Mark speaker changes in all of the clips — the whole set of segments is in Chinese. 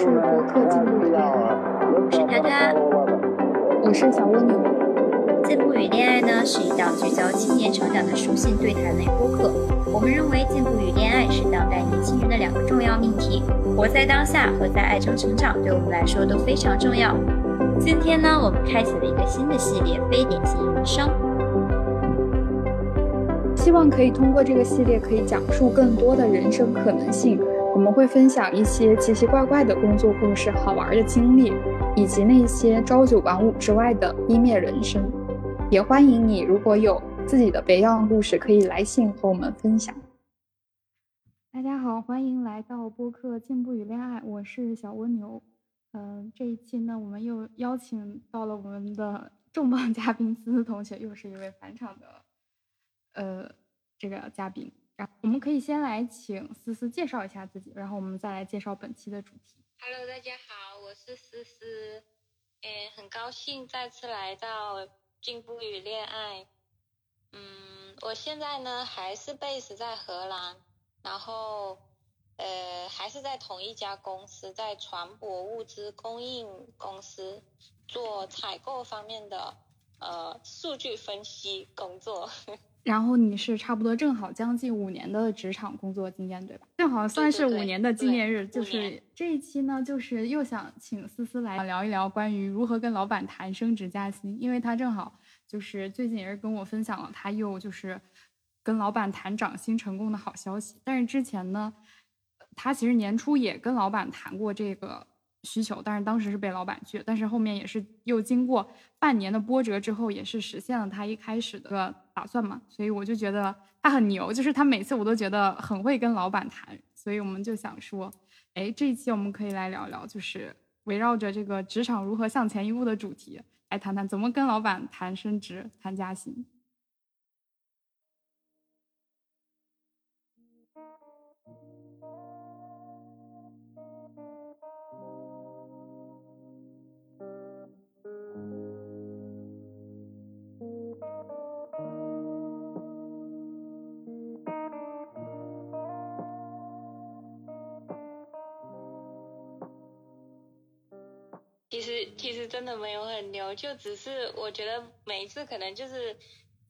Speaker 1: 是播客进步与恋爱，
Speaker 2: 我是佳佳，
Speaker 1: 我是小蜗牛。
Speaker 2: 进步与恋爱呢是一档聚焦青年成长的书信对谈类播客。我们认为进步与恋爱是当代年轻人的两个重要命题，活在当下和在爱中成长对我们来说都非常重要。今天呢，我们开启了一个新的系列——非典型人生，
Speaker 1: 希望可以通过这个系列，可以讲述更多的人生可能性。我们会分享一些奇奇怪怪的工作故事、好玩的经历，以及那些朝九晚五之外的一面人生。也欢迎你，如果有自己的别样故事，可以来信和我们分享。大家好，欢迎来到播客《进步与恋爱》，我是小蜗牛。嗯，这一期呢，我们又邀请到了我们的重磅嘉宾思思同学，又是一位返场的呃这个嘉宾。我们可以先来请思思介绍一下自己，然后我们再来介绍本期的主题。
Speaker 3: Hello，大家好，我是思思，诶，很高兴再次来到进步与恋爱。嗯，我现在呢还是 base 在荷兰，然后呃还是在同一家公司，在船舶物资供应公司做采购方面的呃数据分析工作。
Speaker 1: 然后你是差不多正好将近五年的职场工作经验，对吧？正好算是五年的纪念日。就是这一期呢，就是又想请思思来聊一聊关于如何跟老板谈升职加薪，因为他正好就是最近也是跟我分享了他又就是跟老板谈涨薪成功的好消息。但是之前呢，他其实年初也跟老板谈过这个。需求，但是当时是被老板拒，但是后面也是又经过半年的波折之后，也是实现了他一开始的打算嘛，所以我就觉得他很牛，就是他每次我都觉得很会跟老板谈，所以我们就想说，哎，这一期我们可以来聊聊，就是围绕着这个职场如何向前一步的主题来谈谈，怎么跟老板谈升职、谈加薪。
Speaker 3: 其实真的没有很牛，就只是我觉得每一次可能就是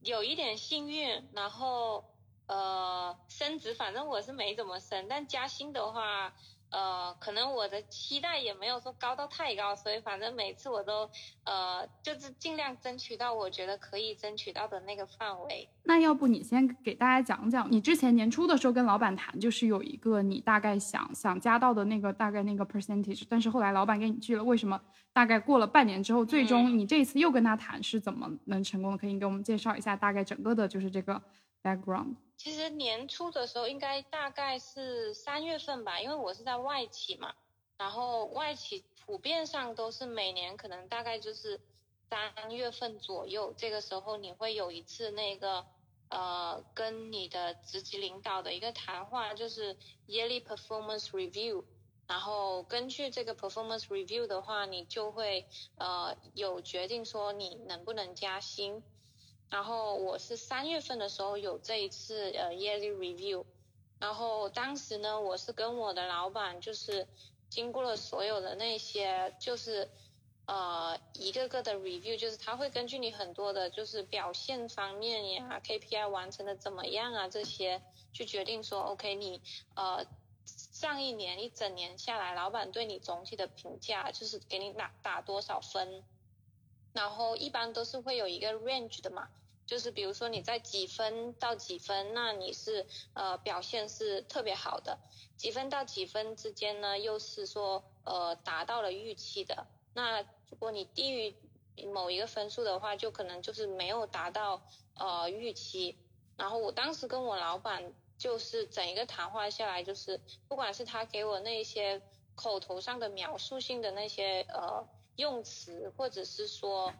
Speaker 3: 有一点幸运，然后呃升职，反正我是没怎么升，但加薪的话。呃，可能我的期待也没有说高到太高，所以反正每次我都呃，就是尽量争取到我觉得可以争取到的那个范围。
Speaker 1: 那要不你先给大家讲讲，你之前年初的时候跟老板谈，就是有一个你大概想想加到的那个大概那个 percentage，但是后来老板给你拒了，为什么？大概过了半年之后，最终你这次又跟他谈，是怎么能成功的？可以给我们介绍一下大概整个的就是这个 background。
Speaker 3: 其实年初的时候应该大概是三月份吧，因为我是在外企嘛，然后外企普遍上都是每年可能大概就是三月份左右，这个时候你会有一次那个呃跟你的职级领导的一个谈话，就是 yearly performance review，然后根据这个 performance review 的话，你就会呃有决定说你能不能加薪。然后我是三月份的时候有这一次呃 yearly review，然后当时呢我是跟我的老板就是经过了所有的那些就是呃一个个的 review，就是他会根据你很多的就是表现方面呀 KPI 完成的怎么样啊这些去决定说 OK 你呃上一年一整年下来老板对你总体的评价就是给你打打多少分，然后一般都是会有一个 range 的嘛。就是比如说你在几分到几分，那你是呃表现是特别好的，几分到几分之间呢，又是说呃达到了预期的。那如果你低于某一个分数的话，就可能就是没有达到呃预期。然后我当时跟我老板就是整一个谈话下来，就是不管是他给我那些口头上的描述性的那些呃用词，或者是说。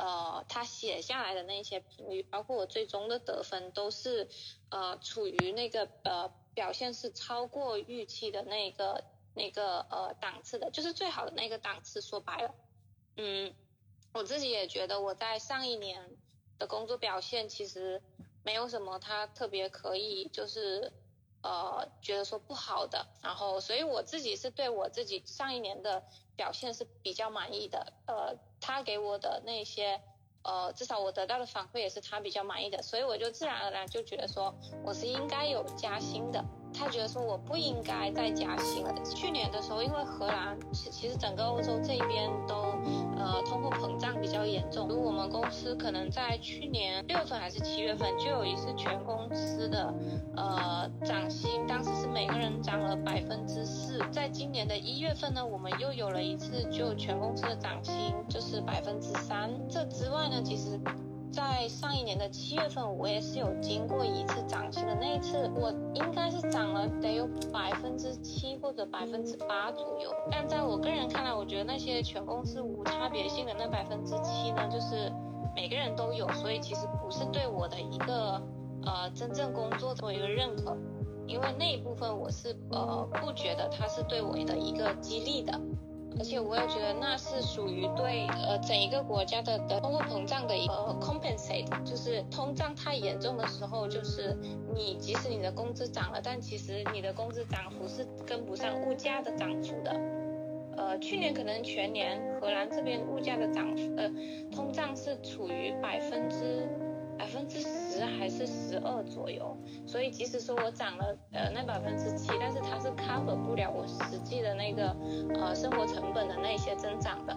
Speaker 3: 呃，他写下来的那些评语，包括我最终的得分，都是呃处于那个呃表现是超过预期的那个那个呃档次的，就是最好的那个档次。说白了，嗯，我自己也觉得我在上一年的工作表现其实没有什么他特别可以就是呃觉得说不好的，然后所以我自己是对我自己上一年的表现是比较满意的，呃，他给我的那些。呃，至少我得到的反馈也是他比较满意的，所以我就自然而然就觉得说我是应该有加薪的。他觉得说我不应该再加薪了。去年的时候，因为荷兰其其实整个欧洲这边都呃通货膨胀比较严重，如我们公司可能在去年六月份还是七月份就有一次全公司的呃涨薪，当时是每个人涨了百分之四。在今年的一月份呢，我们又有了一次就全公司的涨薪就是百分之三。这之外呢，其实。在上一年的七月份，我也是有经过一次涨薪的那一次，我应该是涨了得有百分之七或者百分之八左右。但在我个人看来，我觉得那些全公司无差别性的那百分之七呢，就是每个人都有，所以其实不是对我的一个呃真正工作做一个认可，因为那一部分我是呃不觉得它是对我的一个激励的。而且我也觉得那是属于对呃整一个国家的的通货膨胀的一个 compensate，就是通胀太严重的时候，就是你即使你的工资涨了，但其实你的工资涨幅是跟不上物价的涨幅的。呃，去年可能全年荷兰这边物价的涨幅呃通胀是处于百分之。百分之十还是十二左右，所以即使说我涨了呃那百分之七，但是它是 cover 不了我实际的那个呃生活成本的那些增长的。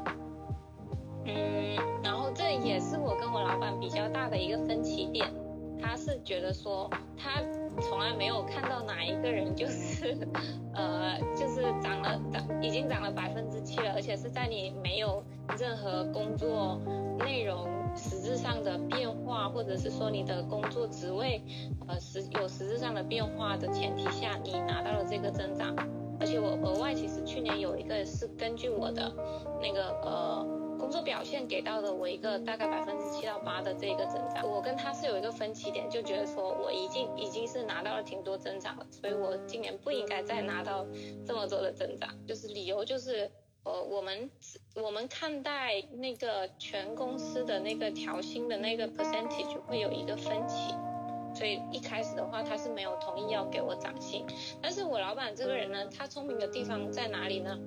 Speaker 3: 嗯，然后这也是我跟我老板比较大的一个分歧点，他是觉得说他从来没有看到哪一个人就是 呃就是涨了涨已经涨了百分之七了，而且是在你没有任何工作内容。实质上的变化，或者是说你的工作职位，呃实有实质上的变化的前提下，你拿到了这个增长。而且我额外其实去年有一个是根据我的那个呃工作表现给到的我一个大概百分之七到八的这个增长。我跟他是有一个分歧点，就觉得说我已经已经是拿到了挺多增长了，所以我今年不应该再拿到这么多的增长。就是理由就是。呃，我们我们看待那个全公司的那个调薪的那个 percentage 会有一个分歧，所以一开始的话他是没有同意要给我涨薪，但是我老板这个人呢，他聪明的地方在哪里呢？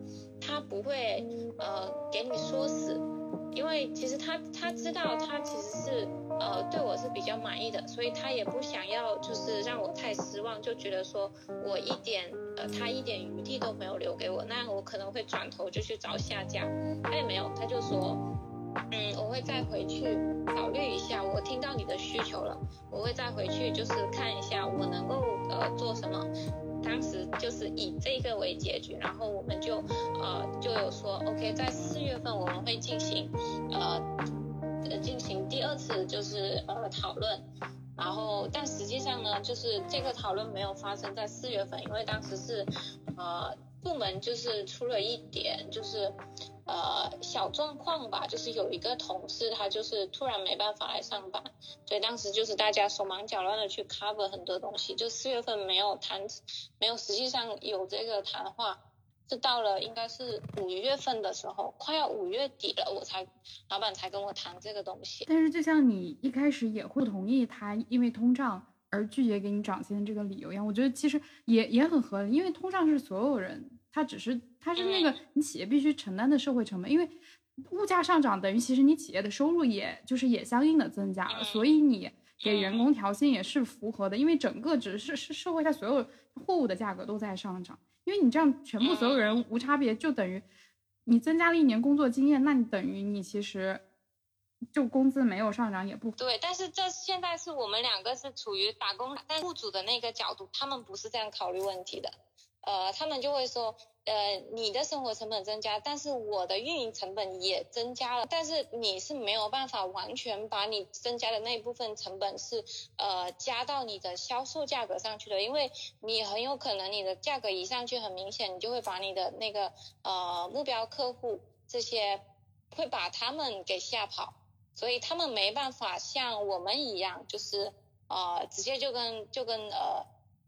Speaker 3: 他不会呃给你说死。因为其实他他知道他其实是呃对我是比较满意的，所以他也不想要就是让我太失望，就觉得说我一点呃他一点余地都没有留给我，那我可能会转头就去找下家。他也没有，他就说嗯我会再回去考虑一下，我听到你的需求了，我会再回去就是看一下我能够呃做什么。当时就是以这个为结局，然后我们就呃就有说，OK，在四月份我们会进行呃进行第二次就是呃讨论，然后但实际上呢，就是这个讨论没有发生在四月份，因为当时是呃部门就是出了一点就是。呃，小状况吧，就是有一个同事他就是突然没办法来上班，所以当时就是大家手忙脚乱的去 cover 很多东西，就四月份没有谈，没有实际上有这个谈话，是到了应该是五月份的时候，快要五月底了，我才老板才跟我谈这个东西。
Speaker 1: 但是就像你一开始也会同意他因为通胀而拒绝给你涨薪的这个理由一样，我觉得其实也也很合理，因为通胀是所有人。他只是，他是那个你企业必须承担的社会成本，因为物价上涨等于其实你企业的收入也就是也相应的增加了，所以你给员工调薪也是符合的，因为整个只是是社会上所有货物的价格都在上涨，因为你这样全部所有人无差别，就等于你增加了一年工作经验，那你等于你其实就工资没有上涨也不
Speaker 3: 对，但是这现在是我们两个是处于打工但雇主的那个角度，他们不是这样考虑问题的。呃，他们就会说，呃，你的生活成本增加，但是我的运营成本也增加了，但是你是没有办法完全把你增加的那一部分成本是，呃，加到你的销售价格上去的，因为你很有可能你的价格一上去，很明显你就会把你的那个呃目标客户这些会把他们给吓跑，所以他们没办法像我们一样，就是呃直接就跟就跟呃。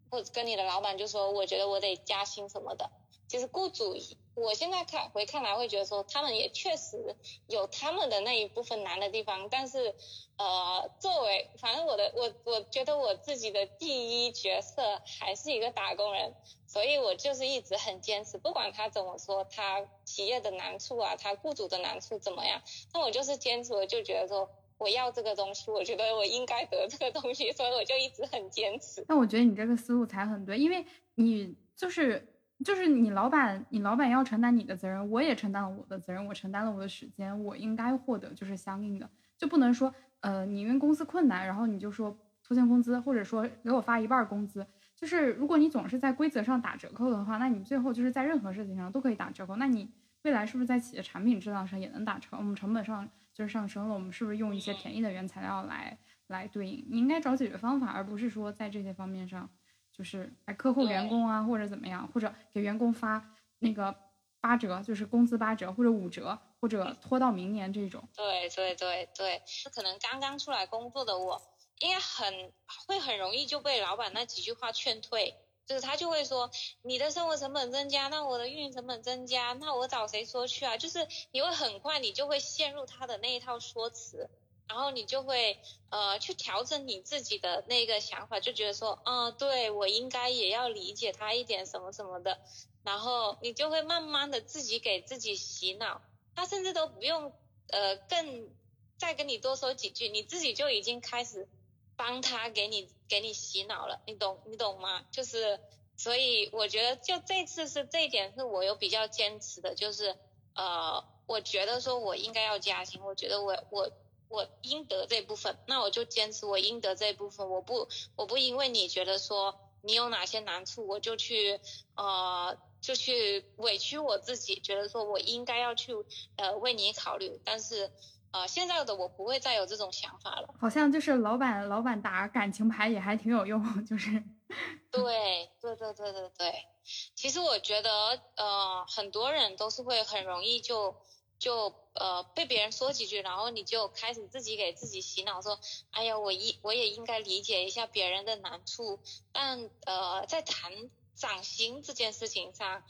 Speaker 3: 或者跟你的老板就说，我觉得我得加薪什么的。其实雇主我现在看回看来会觉得说，他们也确实有他们的那一部分难的地方，但是，呃，作为反正我的我我觉得我自己的第一角色还是一个打工人，所以我就是一直很坚持，不管他怎么说，他企业的难处啊，他雇主的难处怎么样，那我就是坚持，我就觉得说我要这个东西，我觉得我应该得这个东西，所以我就一直很坚持。
Speaker 1: 那我觉得你这个思路才很对，因为你就是。就是你老板，你老板要承担你的责任，我也承担了我的责任，我承担了我的时间，我应该获得就是相应的，就不能说，呃，你因为公司困难，然后你就说拖欠工资，或者说给我发一半工资，就是如果你总是在规则上打折扣的话，那你最后就是在任何事情上都可以打折扣，那你未来是不是在企业产品质量上也能打折？我们成本上就是上升了，我们是不是用一些便宜的原材料来来对应？你应该找解决方法，而不是说在这些方面上。就是来客户员工啊，或者怎么样，或者给员工发那个八折，就是工资八折或者五折，或者拖到明年这种。
Speaker 3: 对对对对，可能刚刚出来工作的我，应该很会很容易就被老板那几句话劝退，就是他就会说你的生活成本增加，那我的运营成本增加，那我找谁说去啊？就是你会很快你就会陷入他的那一套说辞。然后你就会呃去调整你自己的那个想法，就觉得说，嗯，对我应该也要理解他一点什么什么的。然后你就会慢慢的自己给自己洗脑，他甚至都不用呃更再跟你多说几句，你自己就已经开始帮他给你给你洗脑了，你懂你懂吗？就是所以我觉得就这次是这一点是我有比较坚持的，就是呃我觉得说我应该要加薪，我觉得我我。我应得这部分，那我就坚持我应得这部分。我不，我不因为你觉得说你有哪些难处，我就去呃，就去委屈我自己，觉得说我应该要去呃为你考虑。但是呃，现在的我不会再有这种想法了。
Speaker 1: 好像就是老板，老板打感情牌也还挺有用，就是。
Speaker 3: 对对对对对对，其实我觉得呃，很多人都是会很容易就。就呃被别人说几句，然后你就开始自己给自己洗脑，说，哎呀，我一我也应该理解一下别人的难处，但呃在谈涨薪这件事情上，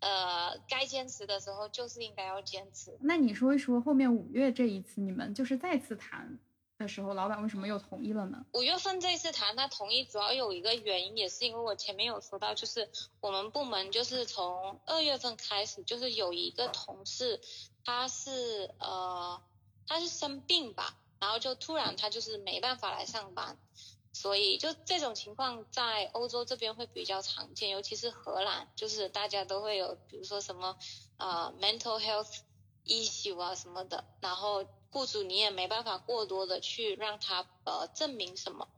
Speaker 3: 呃该坚持的时候就是应该要坚持。
Speaker 1: 那你说一说后面五月这一次你们就是再次谈的时候，老板为什么又同意了呢？
Speaker 3: 五月份这次谈他同意，主要有一个原因，也是因为我前面有说到，就是我们部门就是从二月份开始，就是有一个同事。他是呃，他是生病吧，然后就突然他就是没办法来上班，所以就这种情况在欧洲这边会比较常见，尤其是荷兰，就是大家都会有，比如说什么呃 mental health issue 啊什么的，然后雇主你也没办法过多的去让他呃证明什么，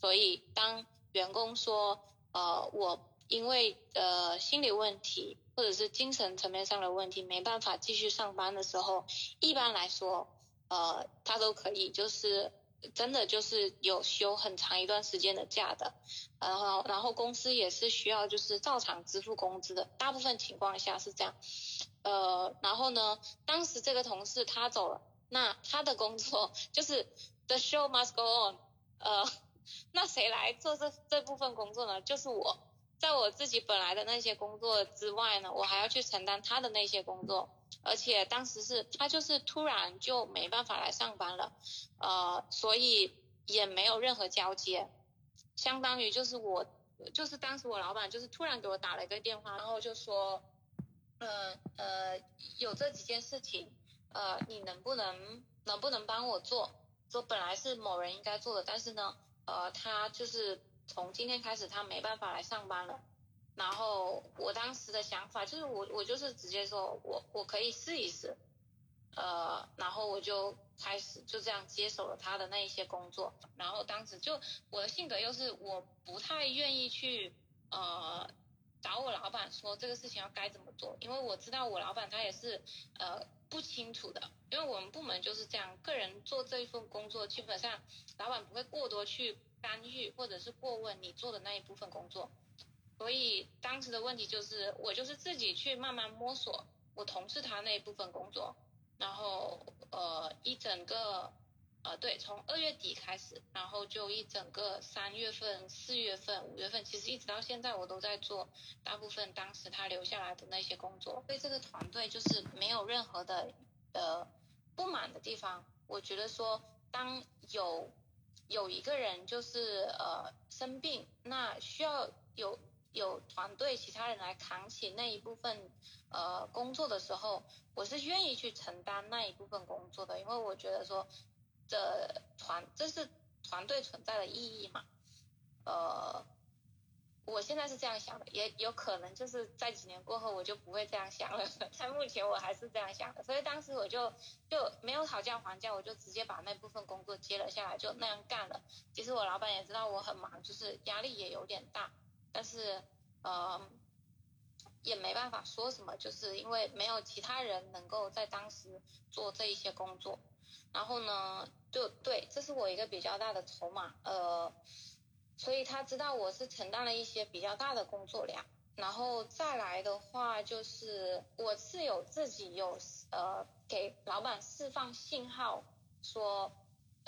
Speaker 3: 所以当员工说呃我因为呃心理问题。或者是精神层面上的问题，没办法继续上班的时候，一般来说，呃，他都可以，就是真的就是有休很长一段时间的假的，然后然后公司也是需要就是照常支付工资的，大部分情况下是这样，呃，然后呢，当时这个同事他走了，那他的工作 就是 the show must go on，呃，那谁来做这这部分工作呢？就是我。在我自己本来的那些工作之外呢，我还要去承担他的那些工作，而且当时是他就是突然就没办法来上班了，呃，所以也没有任何交接，相当于就是我就是当时我老板就是突然给我打了一个电话，然后就说，呃呃，有这几件事情，呃，你能不能能不能帮我做？说本来是某人应该做的，但是呢，呃，他就是。从今天开始，他没办法来上班了。然后我当时的想法就是，我我就是直接说，我我可以试一试。呃，然后我就开始就这样接手了他的那一些工作。然后当时就我的性格又是我不太愿意去呃找我老板说这个事情要该怎么做，因为我知道我老板他也是呃不清楚的。因为我们部门就是这样，个人做这一份工作，基本上老板不会过多去。干预或者是过问你做的那一部分工作，所以当时的问题就是我就是自己去慢慢摸索我同事他那一部分工作，然后呃一整个呃，对，从二月底开始，然后就一整个三月份、四月份、五月份，其实一直到现在，我都在做大部分当时他留下来的那些工作。对这个团队就是没有任何的呃不满的地方。我觉得说，当有有一个人就是呃生病，那需要有有团队其他人来扛起那一部分呃工作的时候，我是愿意去承担那一部分工作的，因为我觉得说。这团，这是团队存在的意义嘛？呃，我现在是这样想的，也有可能就是在几年过后我就不会这样想了。在目前我还是这样想的，所以当时我就就没有讨价还价，我就直接把那部分工作接了下来，就那样干了。其实我老板也知道我很忙，就是压力也有点大，但是呃也没办法说什么，就是因为没有其他人能够在当时做这一些工作。然后呢，就对，这是我一个比较大的筹码，呃，所以他知道我是承担了一些比较大的工作量。然后再来的话，就是我是有自己有呃给老板释放信号，说，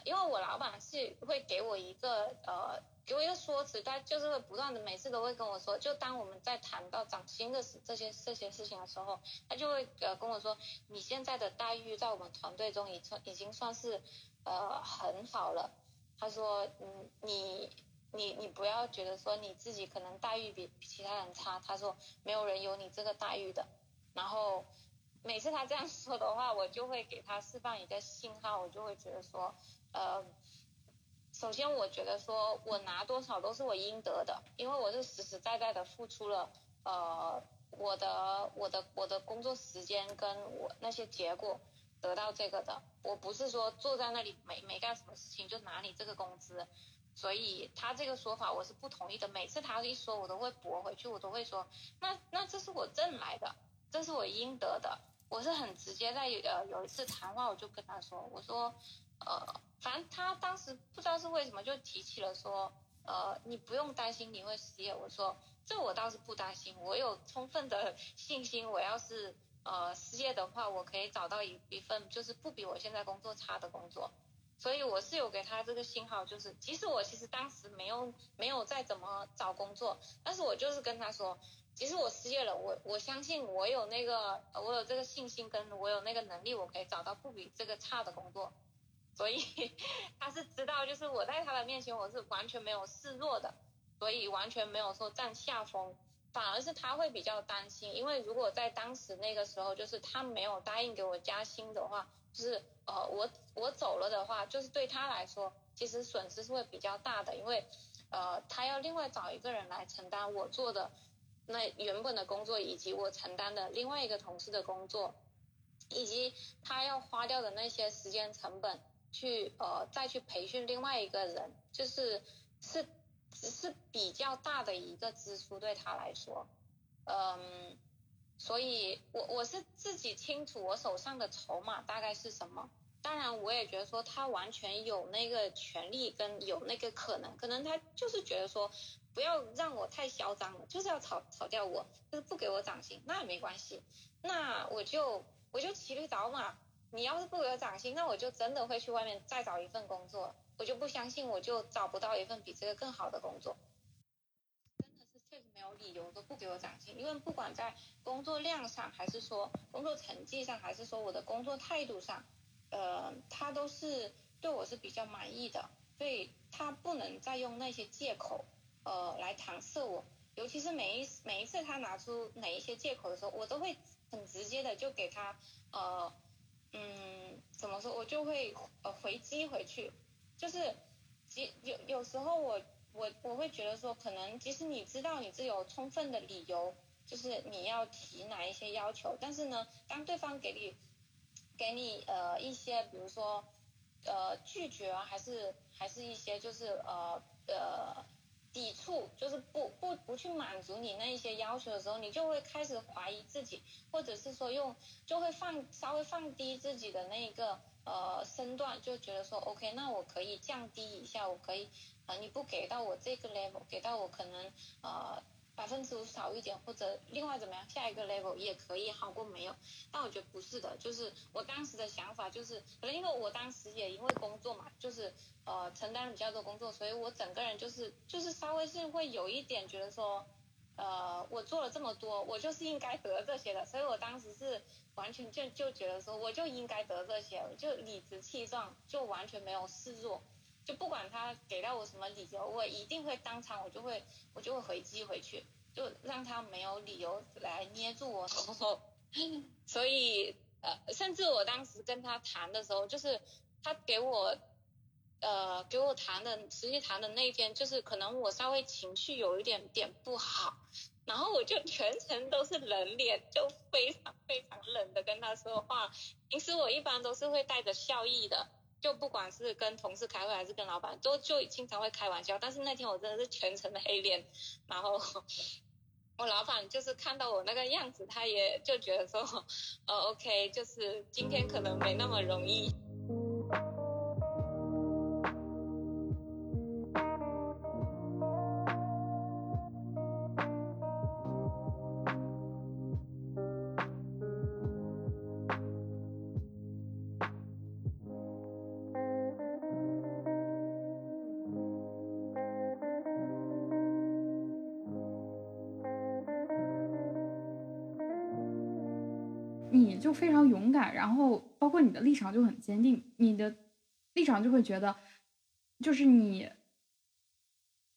Speaker 3: 因为我老板是会给我一个呃。给我一个说辞，他就是会不断的，每次都会跟我说，就当我们在谈到涨薪的事这些这些事情的时候，他就会呃跟我说，你现在的待遇在我们团队中已算已经算是呃很好了。他说，嗯，你你你不要觉得说你自己可能待遇比其他人差。他说，没有人有你这个待遇的。然后每次他这样说的话，我就会给他释放一个信号，我就会觉得说，呃。首先，我觉得说我拿多少都是我应得的，因为我是实实在在的付出了，呃，我的我的我的工作时间跟我那些结果得到这个的，我不是说坐在那里没没干什么事情就拿你这个工资，所以他这个说法我是不同意的。每次他一说，我都会驳回去，我都会说，那那这是我挣来的，这是我应得的，我是很直接在呃有一次谈话我就跟他说，我说。呃，反正他当时不知道是为什么就提起了说，呃，你不用担心你会失业。我说这我倒是不担心，我有充分的信心，我要是呃失业的话，我可以找到一一份就是不比我现在工作差的工作。所以我是有给他这个信号，就是即使我其实当时没有没有再怎么找工作，但是我就是跟他说，即使我失业了，我我相信我有那个我有这个信心，跟我有那个能力，我可以找到不比这个差的工作。所以 他是知道，就是我在他的面前我是完全没有示弱的，所以完全没有说占下风，反而是他会比较担心，因为如果在当时那个时候，就是他没有答应给我加薪的话，就是呃我我走了的话，就是对他来说其实损失是会比较大的，因为呃他要另外找一个人来承担我做的那原本的工作，以及我承担的另外一个同事的工作，以及他要花掉的那些时间成本。去呃再去培训另外一个人，就是是是比较大的一个支出对他来说，嗯，所以我我是自己清楚我手上的筹码大概是什么，当然我也觉得说他完全有那个权利跟有那个可能，可能他就是觉得说不要让我太嚣张了，就是要炒炒掉我，就是不给我涨薪，那也没关系，那我就我就骑驴找马。你要是不给我涨薪，那我就真的会去外面再找一份工作。我就不相信，我就找不到一份比这个更好的工作。真的是确实没有理由都不给我涨薪，因为不管在工作量上，还是说工作成绩上，还是说我的工作态度上，呃，他都是对我是比较满意的。所以他不能再用那些借口，呃，来搪塞我。尤其是每一每一次他拿出哪一些借口的时候，我都会很直接的就给他，呃。嗯，怎么说？我就会呃回击回去，就是即有有时候我我我会觉得说，可能即使你知道你是有充分的理由，就是你要提哪一些要求，但是呢，当对方给你给你呃一些，比如说呃拒绝啊，还是还是一些就是呃呃。抵触就是不不不去满足你那一些要求的时候，你就会开始怀疑自己，或者是说用就会放稍微放低自己的那一个呃身段，就觉得说 OK，那我可以降低一下，我可以呃你不给到我这个 level，给到我可能呃百分之五少一点，或者另外怎么样，下一个 level 也可以好过没有。但我觉得不是的，就是我当时的想法就是，可能因为我当时也因为工作嘛，就是呃承担比较多工作，所以我整个人就是就是稍微是会有一点觉得说，呃我做了这么多，我就是应该得这些的，所以我当时是完全就就觉得说我就应该得这些，就理直气壮，就完全没有示弱。就不管他给到我什么理由，我一定会当场，我就会我就会回击回去，就让他没有理由来捏住我。所以呃，甚至我当时跟他谈的时候，就是他给我呃给我谈的实际谈的那一天，就是可能我稍微情绪有一点点不好，然后我就全程都是冷脸，就非常非常冷的跟他说话。平时我一般都是会带着笑意的。就不管是跟同事开会还是跟老板，都就经常会开玩笑。但是那天我真的是全程的黑脸，然后我老板就是看到我那个样子，他也就觉得说，呃，OK，就是今天可能没那么容易。
Speaker 1: 勇敢，然后包括你的立场就很坚定，你的立场就会觉得，就是你，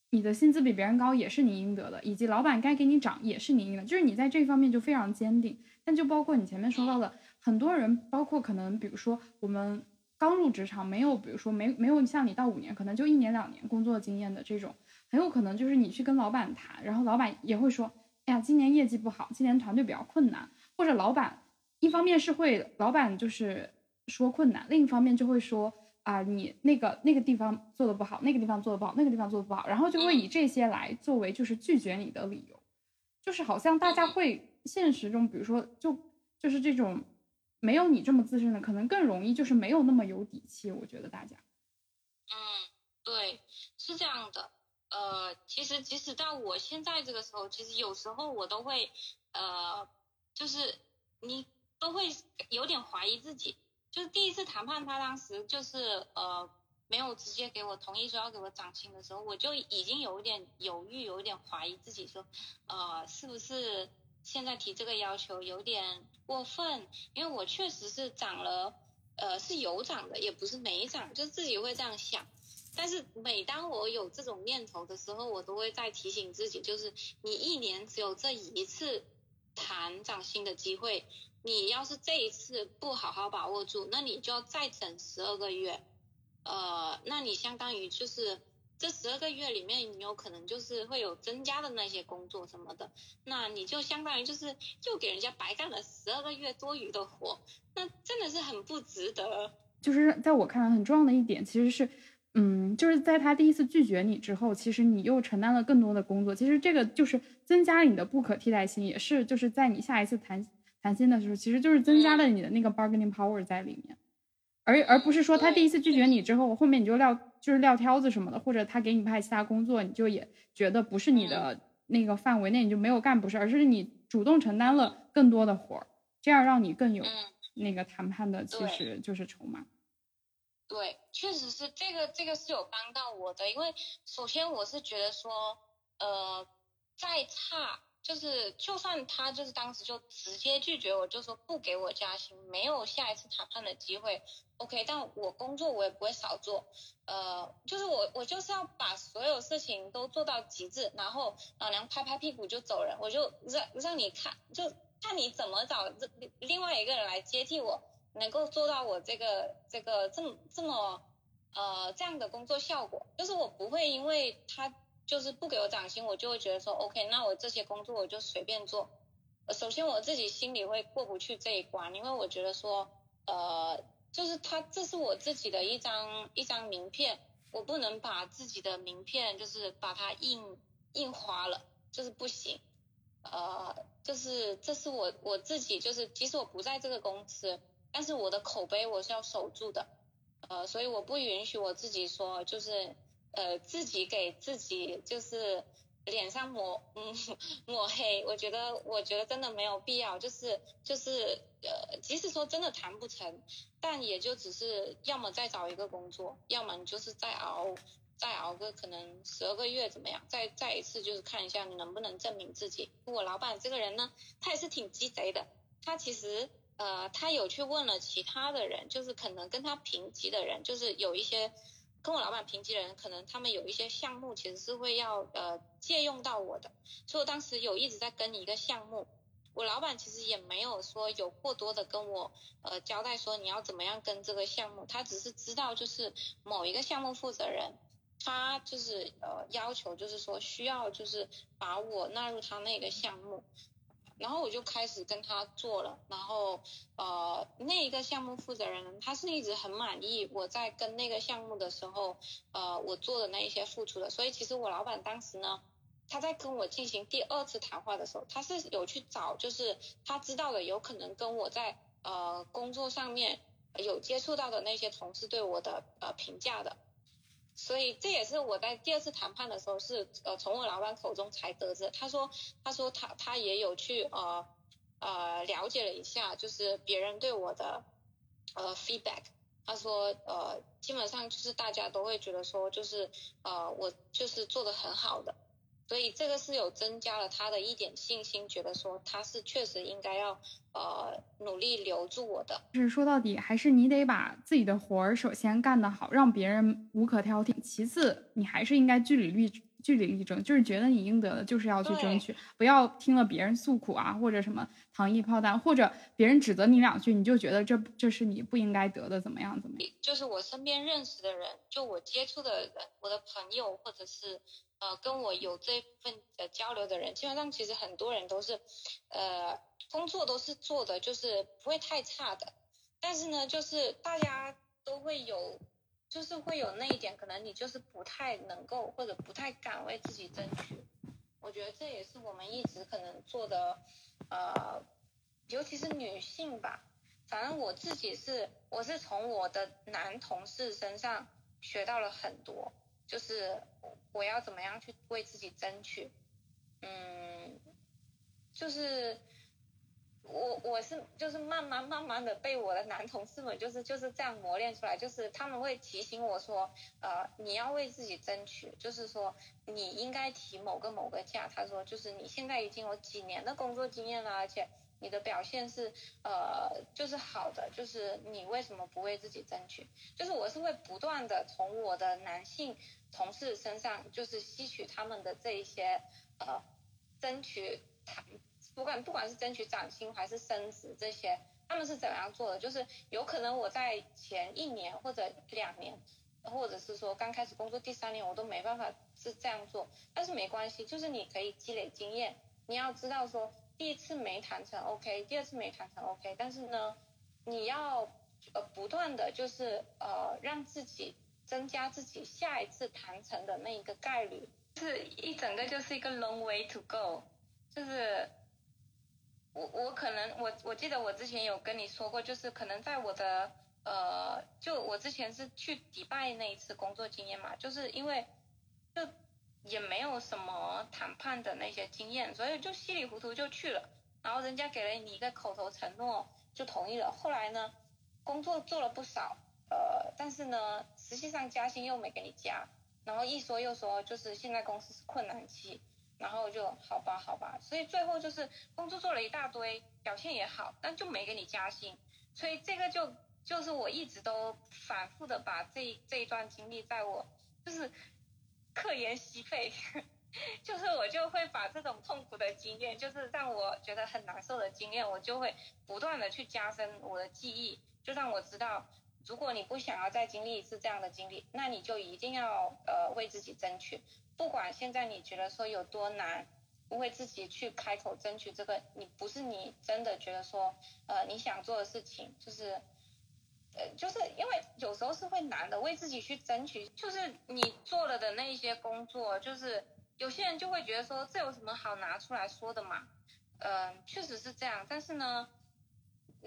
Speaker 1: 你的薪资比别人高也是你应得的，以及老板该给你涨也是你应得，就是你在这方面就非常坚定。但就包括你前面说到的，很多人，包括可能比如说我们刚入职场，没有比如说没没有像你到五年，可能就一年两年工作经验的这种，很有可能就是你去跟老板谈，然后老板也会说，哎呀，今年业绩不好，今年团队比较困难，或者老板。一方面是会老板就是说困难，另一方面就会说啊，你那个那个地方做的不好，那个地方做的不好，那个地方做的不好，然后就会以这些来作为就是拒绝你的理由，就是好像大家会现实中，比如说就就是这种没有你这么资深的，可能更容易就是没有那么有底气。我觉得大家，
Speaker 3: 嗯，对，是这样的。呃，其实即使到我现在这个时候，其实有时候我都会呃，就是你。都会有点怀疑自己，就是第一次谈判，他当时就是呃没有直接给我同意说要给我涨薪的时候，我就已经有一点犹豫，有一点怀疑自己，说呃是不是现在提这个要求有点过分？因为我确实是涨了，呃是有涨的，也不是没涨，就自己会这样想。但是每当我有这种念头的时候，我都会在提醒自己，就是你一年只有这一次谈涨薪的机会。你要是这一次不好好把握住，那你就要再等十二个月，呃，那你相当于就是这十二个月里面，你有可能就是会有增加的那些工作什么的，那你就相当于就是又给人家白干了十二个月多余的活，那真的是很不值得。
Speaker 1: 就是在我看来很重要的一点，其实是，嗯，就是在他第一次拒绝你之后，其实你又承担了更多的工作，其实这个就是增加了你的不可替代性，也是就是在你下一次谈。谈心的时候，其实就是增加了你的那个 bargaining power 在里面，而而不是说他第一次拒绝你之后，后面你就撂就是撂挑子什么的，或者他给你派其他工作，你就也觉得不是你的那个范围内，你就没有干，不是，而是你主动承担了更多的活儿，这样让你更有那个谈判的，其实就是筹码。
Speaker 3: 对，确实是这个，这个是有帮到我的，因为首先我是觉得说，呃，再差。就是，就算他就是当时就直接拒绝我，就说不给我加薪，没有下一次谈判的机会，OK，但我工作我也不会少做，呃，就是我我就是要把所有事情都做到极致，然后老娘拍拍屁股就走人，我就让让你看，就看你怎么找这另外一个人来接替我，能够做到我这个这个这么这么呃这样的工作效果，就是我不会因为他。就是不给我涨薪，我就会觉得说，OK，那我这些工作我就随便做。首先我自己心里会过不去这一关，因为我觉得说，呃，就是他这是我自己的一张一张名片，我不能把自己的名片就是把它印印花了，就是不行。呃，就是这是我我自己，就是即使我不在这个公司，但是我的口碑我是要守住的。呃，所以我不允许我自己说就是。呃，自己给自己就是脸上抹嗯抹黑，我觉得我觉得真的没有必要，就是就是呃，即使说真的谈不成，但也就只是要么再找一个工作，要么你就是再熬再熬个可能十二个月怎么样，再再一次就是看一下你能不能证明自己。我老板这个人呢，他也是挺鸡贼的，他其实呃他有去问了其他的人，就是可能跟他平级的人，就是有一些。跟我老板平级的人，可能他们有一些项目其实是会要呃借用到我的，所以我当时有一直在跟一个项目，我老板其实也没有说有过多的跟我呃交代说你要怎么样跟这个项目，他只是知道就是某一个项目负责人，他就是呃要求就是说需要就是把我纳入他那个项目。然后我就开始跟他做了，然后呃那一个项目负责人他是一直很满意我在跟那个项目的时候，呃我做的那一些付出的，所以其实我老板当时呢，他在跟我进行第二次谈话的时候，他是有去找就是他知道的有可能跟我在呃工作上面有接触到的那些同事对我的呃评价的。所以这也是我在第二次谈判的时候是呃从我老板口中才得知，他说他说他他也有去呃呃了解了一下，就是别人对我的呃 feedback，他说呃基本上就是大家都会觉得说就是呃我就是做的很好的。所以这个是有增加了他的一点信心，觉得说他是确实应该要呃努力留住我的。
Speaker 1: 就是说到底，还是你得把自己的活儿首先干得好，让别人无可挑剔。其次，你还是应该据理力据理力争，就是觉得你应得的，就是要去争取，不要听了别人诉苦啊，或者什么糖衣炮弹，或者别人指责你两句，你就觉得这这是你不应该得的，怎么样怎么样？
Speaker 3: 就是我身边认识的人，就我接触的人，我的朋友或者是。呃，跟我有这份呃交流的人，基本上其实很多人都是，呃，工作都是做的就是不会太差的，但是呢，就是大家都会有，就是会有那一点，可能你就是不太能够或者不太敢为自己争取。我觉得这也是我们一直可能做的，呃，尤其是女性吧，反正我自己是，我是从我的男同事身上学到了很多。就是我要怎么样去为自己争取，嗯，就是我我是就是慢慢慢慢的被我的男同事们就是就是这样磨练出来，就是他们会提醒我说，呃，你要为自己争取，就是说你应该提某个某个价。他说，就是你现在已经有几年的工作经验了，而且。你的表现是呃，就是好的，就是你为什么不为自己争取？就是我是会不断的从我的男性同事身上，就是吸取他们的这一些呃，争取谈，不管不管是争取涨薪还是升职这些，他们是怎么样做的？就是有可能我在前一年或者两年，或者是说刚开始工作第三年，我都没办法是这样做，但是没关系，就是你可以积累经验，你要知道说。第一次没谈成，OK，第二次没谈成，OK，但是呢，你要呃不断的就是呃让自己增加自己下一次谈成的那一个概率，是一整个就是一个 long way to go，就是我我可能我我记得我之前有跟你说过，就是可能在我的呃就我之前是去迪拜那一次工作经验嘛，就是因为就。也没有什么谈判的那些经验，所以就稀里糊涂就去了。然后人家给了你一个口头承诺，就同意了。后来呢，工作做了不少，呃，但是呢，实际上加薪又没给你加。然后一说又说，就是现在公司是困难期。然后就好吧，好吧。所以最后就是工作做了一大堆，表现也好，但就没给你加薪。所以这个就就是我一直都反复的把这这一段经历，在我就是。课言吸肺，就是我就会把这种痛苦的经验，就是让我觉得很难受的经验，我就会不断的去加深我的记忆，就让我知道，如果你不想要再经历一次这样的经历，那你就一定要呃为自己争取，不管现在你觉得说有多难，为自己去开口争取这个，你不是你真的觉得说呃你想做的事情，就是。呃，就是因为有时候是会难的，为自己去争取。就是你做了的那一些工作，就是有些人就会觉得说，这有什么好拿出来说的嘛？嗯，确实是这样。但是呢，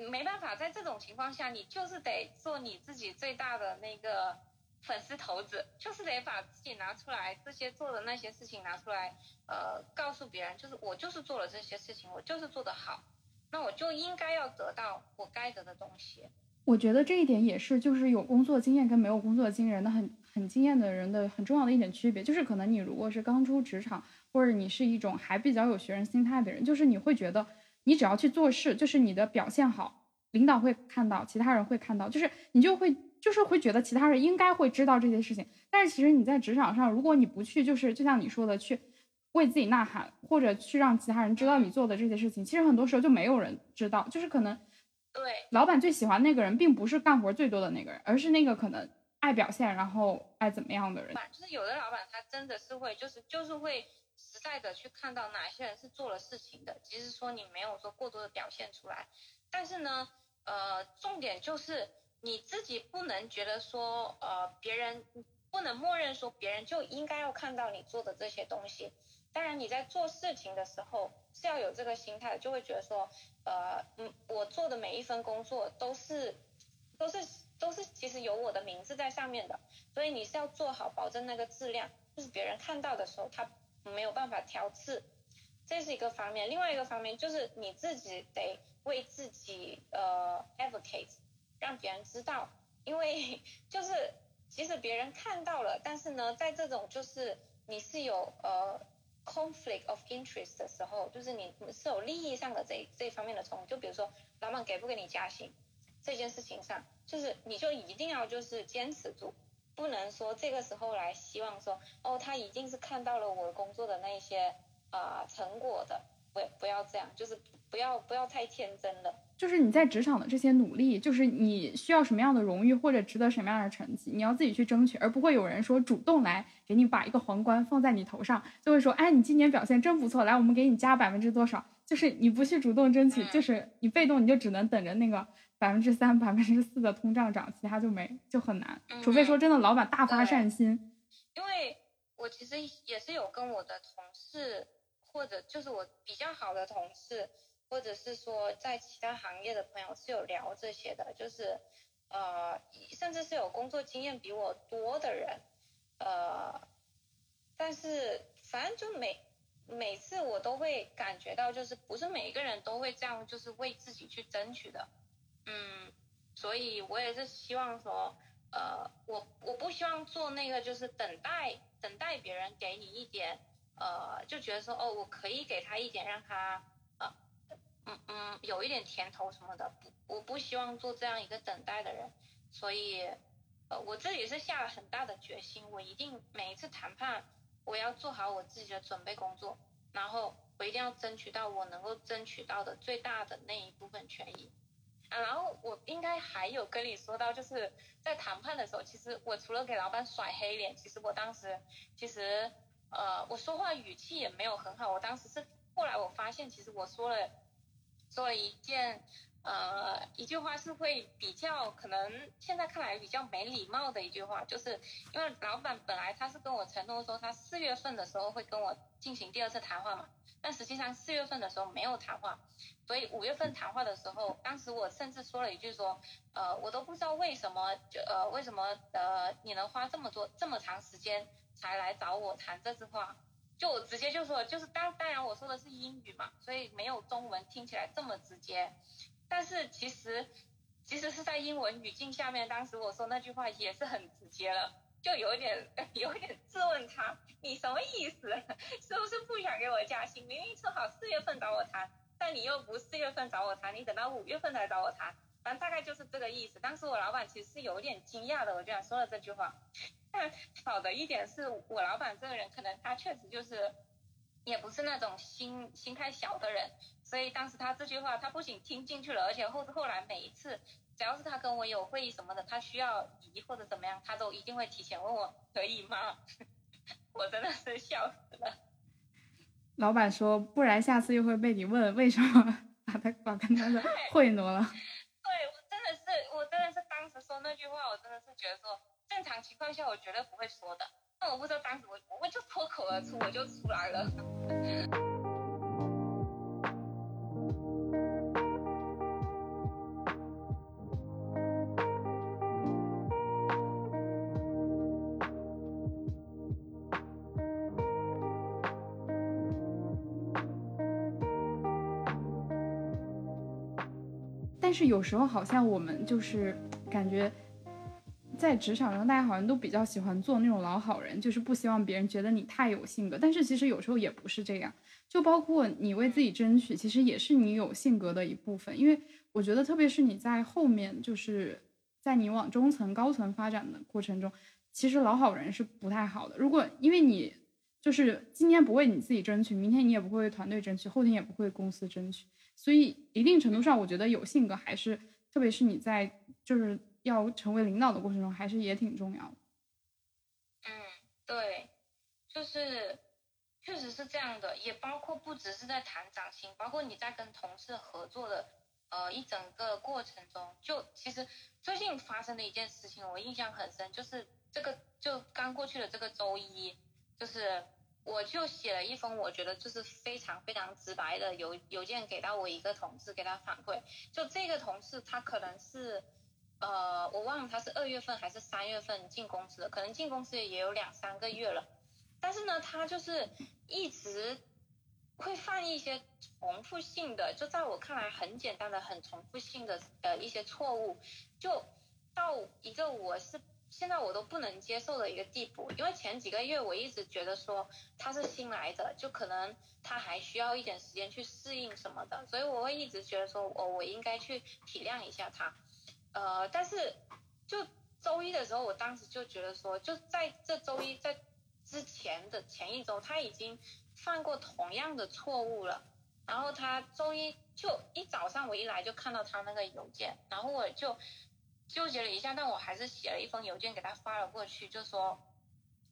Speaker 3: 没办法，在这种情况下，你就是得做你自己最大的那个粉丝头子，就是得把自己拿出来，这些做的那些事情拿出来，呃，告诉别人，就是我就是做了这些事情，我就是做得好，那我就应该要得到我该得的东西。
Speaker 1: 我觉得这一点也是，就是有工作经验跟没有工作经验的很很经验的人的很重要的一点区别，就是可能你如果是刚出职场，或者你是一种还比较有学生心态的人，就是你会觉得你只要去做事，就是你的表现好，领导会看到，其他人会看到，就是你就会就是会觉得其他人应该会知道这些事情。但是其实你在职场上，如果你不去，就是就像你说的，去为自己呐喊，或者去让其他人知道你做的这些事情，其实很多时候就没有人知道，就是可能。
Speaker 3: 对，
Speaker 1: 老板最喜欢那个人，并不是干活最多的那个人，而是那个可能爱表现，然后爱怎么样的人。
Speaker 3: 就是有的老板他真的是会，就是就是会实在的去看到哪些人是做了事情的，即使说你没有说过多的表现出来，但是呢，呃，重点就是你自己不能觉得说，呃，别人不能默认说别人就应该要看到你做的这些东西。当然，你在做事情的时候是要有这个心态，就会觉得说，呃，嗯，我做的每一份工作都是，都是，都是其实有我的名字在上面的，所以你是要做好，保证那个质量，就是别人看到的时候他没有办法挑刺，这是一个方面。另外一个方面就是你自己得为自己呃 advocate，让别人知道，因为 就是即使别人看到了，但是呢，在这种就是你是有呃。conflict of interest 的时候，就是你是有利益上的这这方面的冲突，就比如说老板给不给你加薪这件事情上，就是你就一定要就是坚持住，不能说这个时候来希望说哦他一定是看到了我工作的那些啊成果的，不不要这样，就是不要不要太天真了。
Speaker 1: 就是你在职场的这些努力，就是你需要什么样的荣誉或者值得什么样的成绩，你要自己去争取，而不会有人说主动来给你把一个皇冠放在你头上，就会说，哎，你今年表现真不错，来，我们给你加百分之多少？就是你不去主动争取，就是你被动，你就只能等着那个百分之三、百分之四的通胀涨，其他就没就很难，除非说真的老板大发善心。
Speaker 3: 因为我其实也是有跟我的同事，或者就是我比较好的同事。或者是说，在其他行业的朋友是有聊这些的，就是，呃，甚至是有工作经验比我多的人，呃，但是反正就每每次我都会感觉到，就是不是每一个人都会这样，就是为自己去争取的，嗯，所以我也是希望说，呃，我我不希望做那个就是等待等待别人给你一点，呃，就觉得说哦，我可以给他一点，让他。嗯嗯，有一点甜头什么的，不，我不希望做这样一个等待的人，所以，呃，我自己是下了很大的决心，我一定每一次谈判，我要做好我自己的准备工作，然后我一定要争取到我能够争取到的最大的那一部分权益，啊，然后我应该还有跟你说到，就是在谈判的时候，其实我除了给老板甩黑脸，其实我当时，其实，呃，我说话语气也没有很好，我当时是后来我发现，其实我说了。做了一件，呃，一句话是会比较可能现在看来比较没礼貌的一句话，就是因为老板本来他是跟我承诺说他四月份的时候会跟我进行第二次谈话嘛，但实际上四月份的时候没有谈话，所以五月份谈话的时候，当时我甚至说了一句说，呃，我都不知道为什么就呃为什么呃你能花这么多这么长时间才来找我谈这句话。就我直接就说，就是当当然我说的是英语嘛，所以没有中文听起来这么直接。但是其实，其实是在英文语境下面，当时我说那句话也是很直接了，就有点 有点质问他，你什么意思？是不是不想给我加薪？明明说好四月份找我谈，但你又不四月份找我谈，你等到五月份才找我谈，反正大概就是这个意思。当时我老板其实是有点惊讶的，我居然说了这句话。但好的一点是我老板这个人，可能他确实就是，也不是那种心心太小的人，所以当时他这句话，他不仅听进去了，而且后后来每一次，只要是他跟我有会议什么的，他需要移或者怎么样，他都一定会提前问我可以吗？我真的是笑死了。
Speaker 1: 老板说，不然下次又会被你问为什么把他把跟他的会挪了。
Speaker 3: 对我真的是，我真的是当时说那句话，我真的是觉得说。正常情况下，我绝对不会说的。但我不知道当时我，我就脱口而出，我就出来了。
Speaker 1: 但是有时候好像我们就是感觉，在职场上大家好像都比较喜欢做那种老好人，就是不希望别人觉得你太有性格。但是其实有时候也不是这样，就包括你为自己争取，其实也是你有性格的一部分。因为我觉得，特别是你在后面，就是在你往中层、高层发展的过程中，其实老好人是不太好的。如果因为你就是今天不为你自己争取，明天你也不会为团队争取，后天也不会为公司争取。所以，一定程度上，我觉得有性格还是，特别是你在就是要成为领导的过程中，还是也挺重要的。
Speaker 3: 嗯，对，就是确实是这样的，也包括不只是在谈涨薪，包括你在跟同事合作的呃一整个过程中，就其实最近发生的一件事情，我印象很深，就是这个就刚过去的这个周一，就是。我就写了一封我觉得就是非常非常直白的邮邮件给到我一个同事，给他反馈。就这个同事他可能是，呃，我忘了他是二月份还是三月份进公司的，可能进公司也有两三个月了。但是呢，他就是一直会犯一些重复性的，就在我看来很简单的、很重复性的呃一些错误，就到一个我是。现在我都不能接受的一个地步，因为前几个月我一直觉得说他是新来的，就可能他还需要一点时间去适应什么的，所以我会一直觉得说我我应该去体谅一下他，呃，但是就周一的时候，我当时就觉得说，就在这周一在之前的前一周，他已经犯过同样的错误了，然后他周一就一早上我一来就看到他那个邮件，然后我就。纠结了一下，但我还是写了一封邮件给他发了过去，就说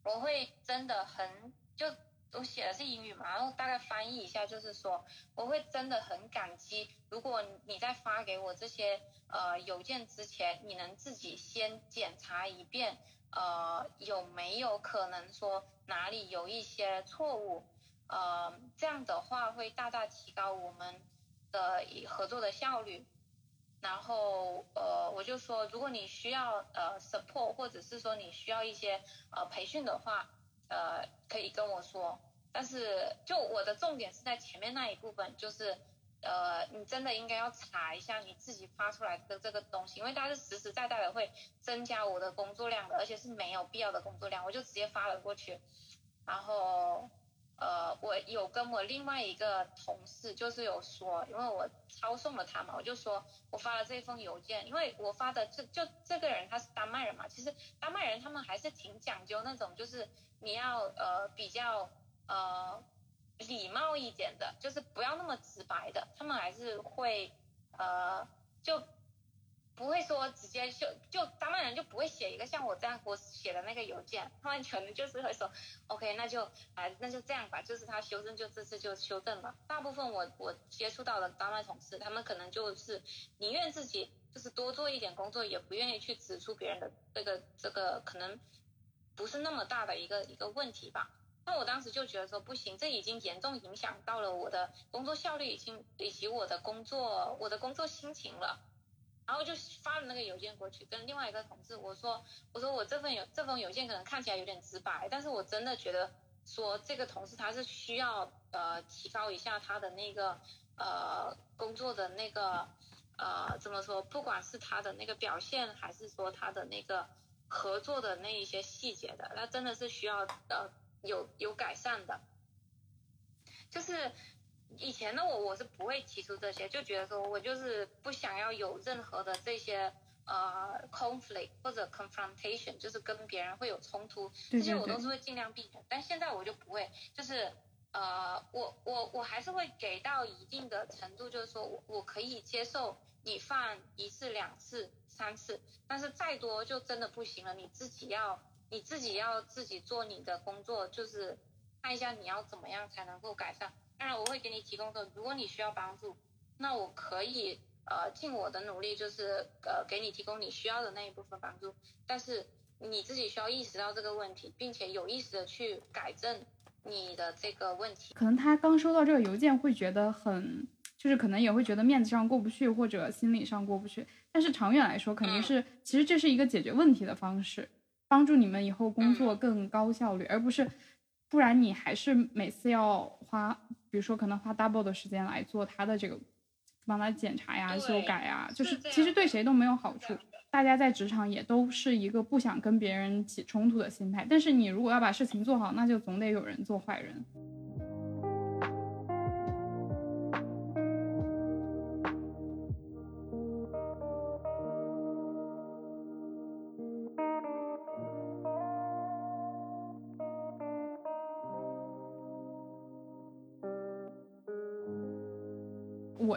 Speaker 3: 我会真的很就我写的是英语嘛，然后大概翻译一下，就是说我会真的很感激，如果你在发给我这些呃邮件之前，你能自己先检查一遍，呃有没有可能说哪里有一些错误，呃这样的话会大大提高我们的合作的效率。然后呃，我就说，如果你需要呃 support，或者是说你需要一些呃培训的话，呃，可以跟我说。但是就我的重点是在前面那一部分，就是呃，你真的应该要查一下你自己发出来的这个东西，因为它是实实在在的会增加我的工作量的，而且是没有必要的工作量，我就直接发了过去。然后。呃，我有跟我另外一个同事，就是有说，因为我抄送了他嘛，我就说我发了这封邮件，因为我发的就就这个人他是丹麦人嘛，其实丹麦人他们还是挺讲究那种，就是你要呃比较呃礼貌一点的，就是不要那么直白的，他们还是会呃就。不会说直接就就当然人就不会写一个像我这样我写的那个邮件，他们可能就是会说，OK，那就啊那就这样吧，就是他修正就这次就修正了。大部分我我接触到的丹麦同事，他们可能就是宁愿自己就是多做一点工作，也不愿意去指出别人的这个这个可能不是那么大的一个一个问题吧。那我当时就觉得说不行，这已经严重影响到了我的工作效率，已经以及我的工作我的工作心情了。然后就发了那个邮件过去，跟另外一个同事我说，我说我这份邮这封邮件可能看起来有点直白，但是我真的觉得说这个同事他是需要呃提高一下他的那个呃工作的那个呃怎么说，不管是他的那个表现，还是说他的那个合作的那一些细节的，那真的是需要呃有有改善的，就是。以前的我我是不会提出这些，就觉得说我就是不想要有任何的这些呃 conflict 或者 confrontation，就是跟别人会有冲突，这些我都是会尽量避免。但现在我就不会，就是呃我我我还是会给到一定的程度，就是说我我可以接受你犯一次两次三次，但是再多就真的不行了，你自己要你自己要自己做你的工作，就是看一下你要怎么样才能够改善。当然，我会给你提供的。如果你需要帮助，那我可以呃尽我的努力，就是呃给你提供你需要的那一部分帮助。但是你自己需要意识到这个问题，并且有意识的去改正你的这个问题。
Speaker 1: 可能他刚收到这个邮件会觉得很，就是可能也会觉得面子上过不去，或者心理上过不去。但是长远来说，肯定是其实这是一个解决问题的方式，帮助你们以后工作更高效率，而不是不然你还是每次要花。比如说，可能花 double 的时间来做他的这个帮他检查呀、修改呀，就是其实对谁都没有好处。大家在职场也都是一个不想跟别人起冲突的心态，但是你如果要把事情做好，那就总得有人做坏人。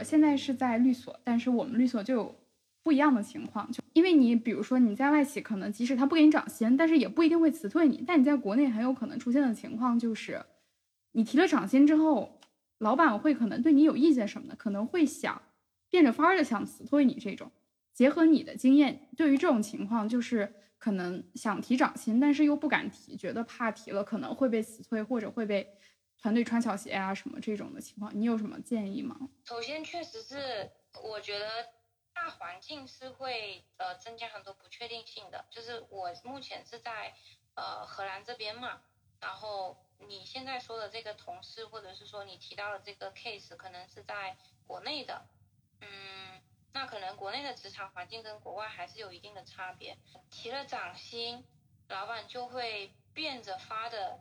Speaker 1: 现在是在律所，但是我们律所就有不一样的情况，就因为你比如说你在外企，可能即使他不给你涨薪，但是也不一定会辞退你。但你在国内很有可能出现的情况就是，你提了涨薪之后，老板会可能对你有意见什么的，可能会想变着法儿的想辞退你这种。结合你的经验，对于这种情况，就是可能想提涨薪，但是又不敢提，觉得怕提了可能会被辞退，或者会被团队穿小鞋啊什么这种的情况，你有什么建议吗？
Speaker 3: 首先，确实是我觉得大环境是会呃增加很多不确定性的。就是我目前是在呃荷兰这边嘛，然后你现在说的这个同事，或者是说你提到的这个 case，可能是在国内的，嗯，那可能国内的职场环境跟国外还是有一定的差别。提了涨薪，老板就会变着法的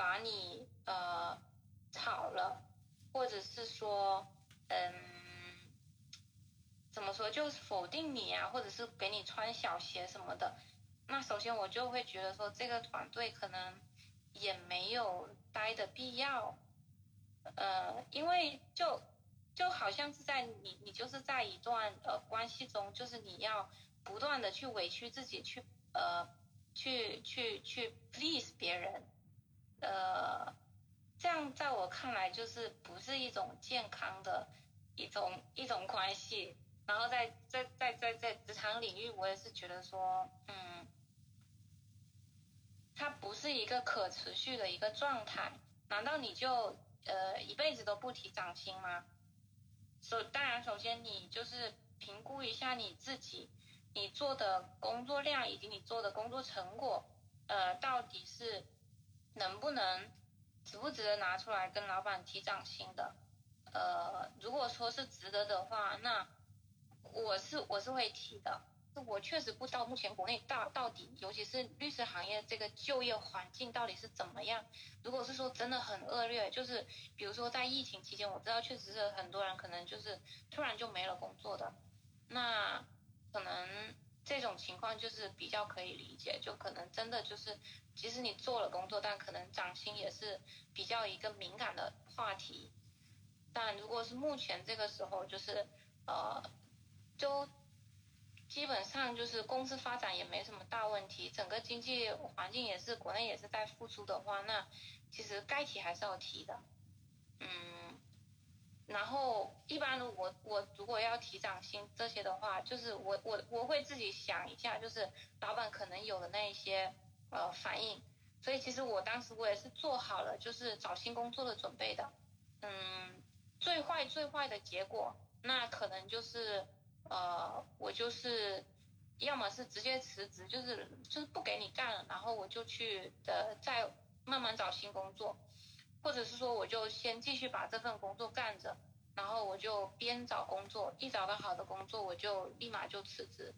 Speaker 3: 把你呃炒了。或者是说，嗯，怎么说，就是否定你啊，或者是给你穿小鞋什么的。那首先我就会觉得说，这个团队可能也没有待的必要，呃，因为就就好像是在你你就是在一段呃关系中，就是你要不断的去委屈自己，去呃去去去 please 别人，呃。这样在我看来就是不是一种健康的一种一种关系。然后在在在在在职场领域，我也是觉得说，嗯，它不是一个可持续的一个状态。难道你就呃一辈子都不提涨薪吗？首当然，首先你就是评估一下你自己，你做的工作量以及你做的工作成果，呃，到底是能不能值不值得拿出来跟老板提涨薪的？呃，如果说是值得的话，那我是我是会提的。我确实不知道目前国内到到底，尤其是律师行业这个就业环境到底是怎么样。如果是说真的很恶劣，就是比如说在疫情期间，我知道确实是很多人可能就是突然就没了工作的，那可能这种情况就是比较可以理解，就可能真的就是。即使你做了工作，但可能涨薪也是比较一个敏感的话题。但如果是目前这个时候，就是呃，就基本上就是公司发展也没什么大问题，整个经济环境也是国内也是在复苏的话，那其实该提还是要提的。嗯，然后一般我我如果要提涨薪这些的话，就是我我我会自己想一下，就是老板可能有的那一些。呃，反应，所以其实我当时我也是做好了就是找新工作的准备的，嗯，最坏最坏的结果，那可能就是呃，我就是要么是直接辞职，就是就是不给你干了，然后我就去的再慢慢找新工作，或者是说我就先继续把这份工作干着，然后我就边找工作，一找到好的工作我就立马就辞职，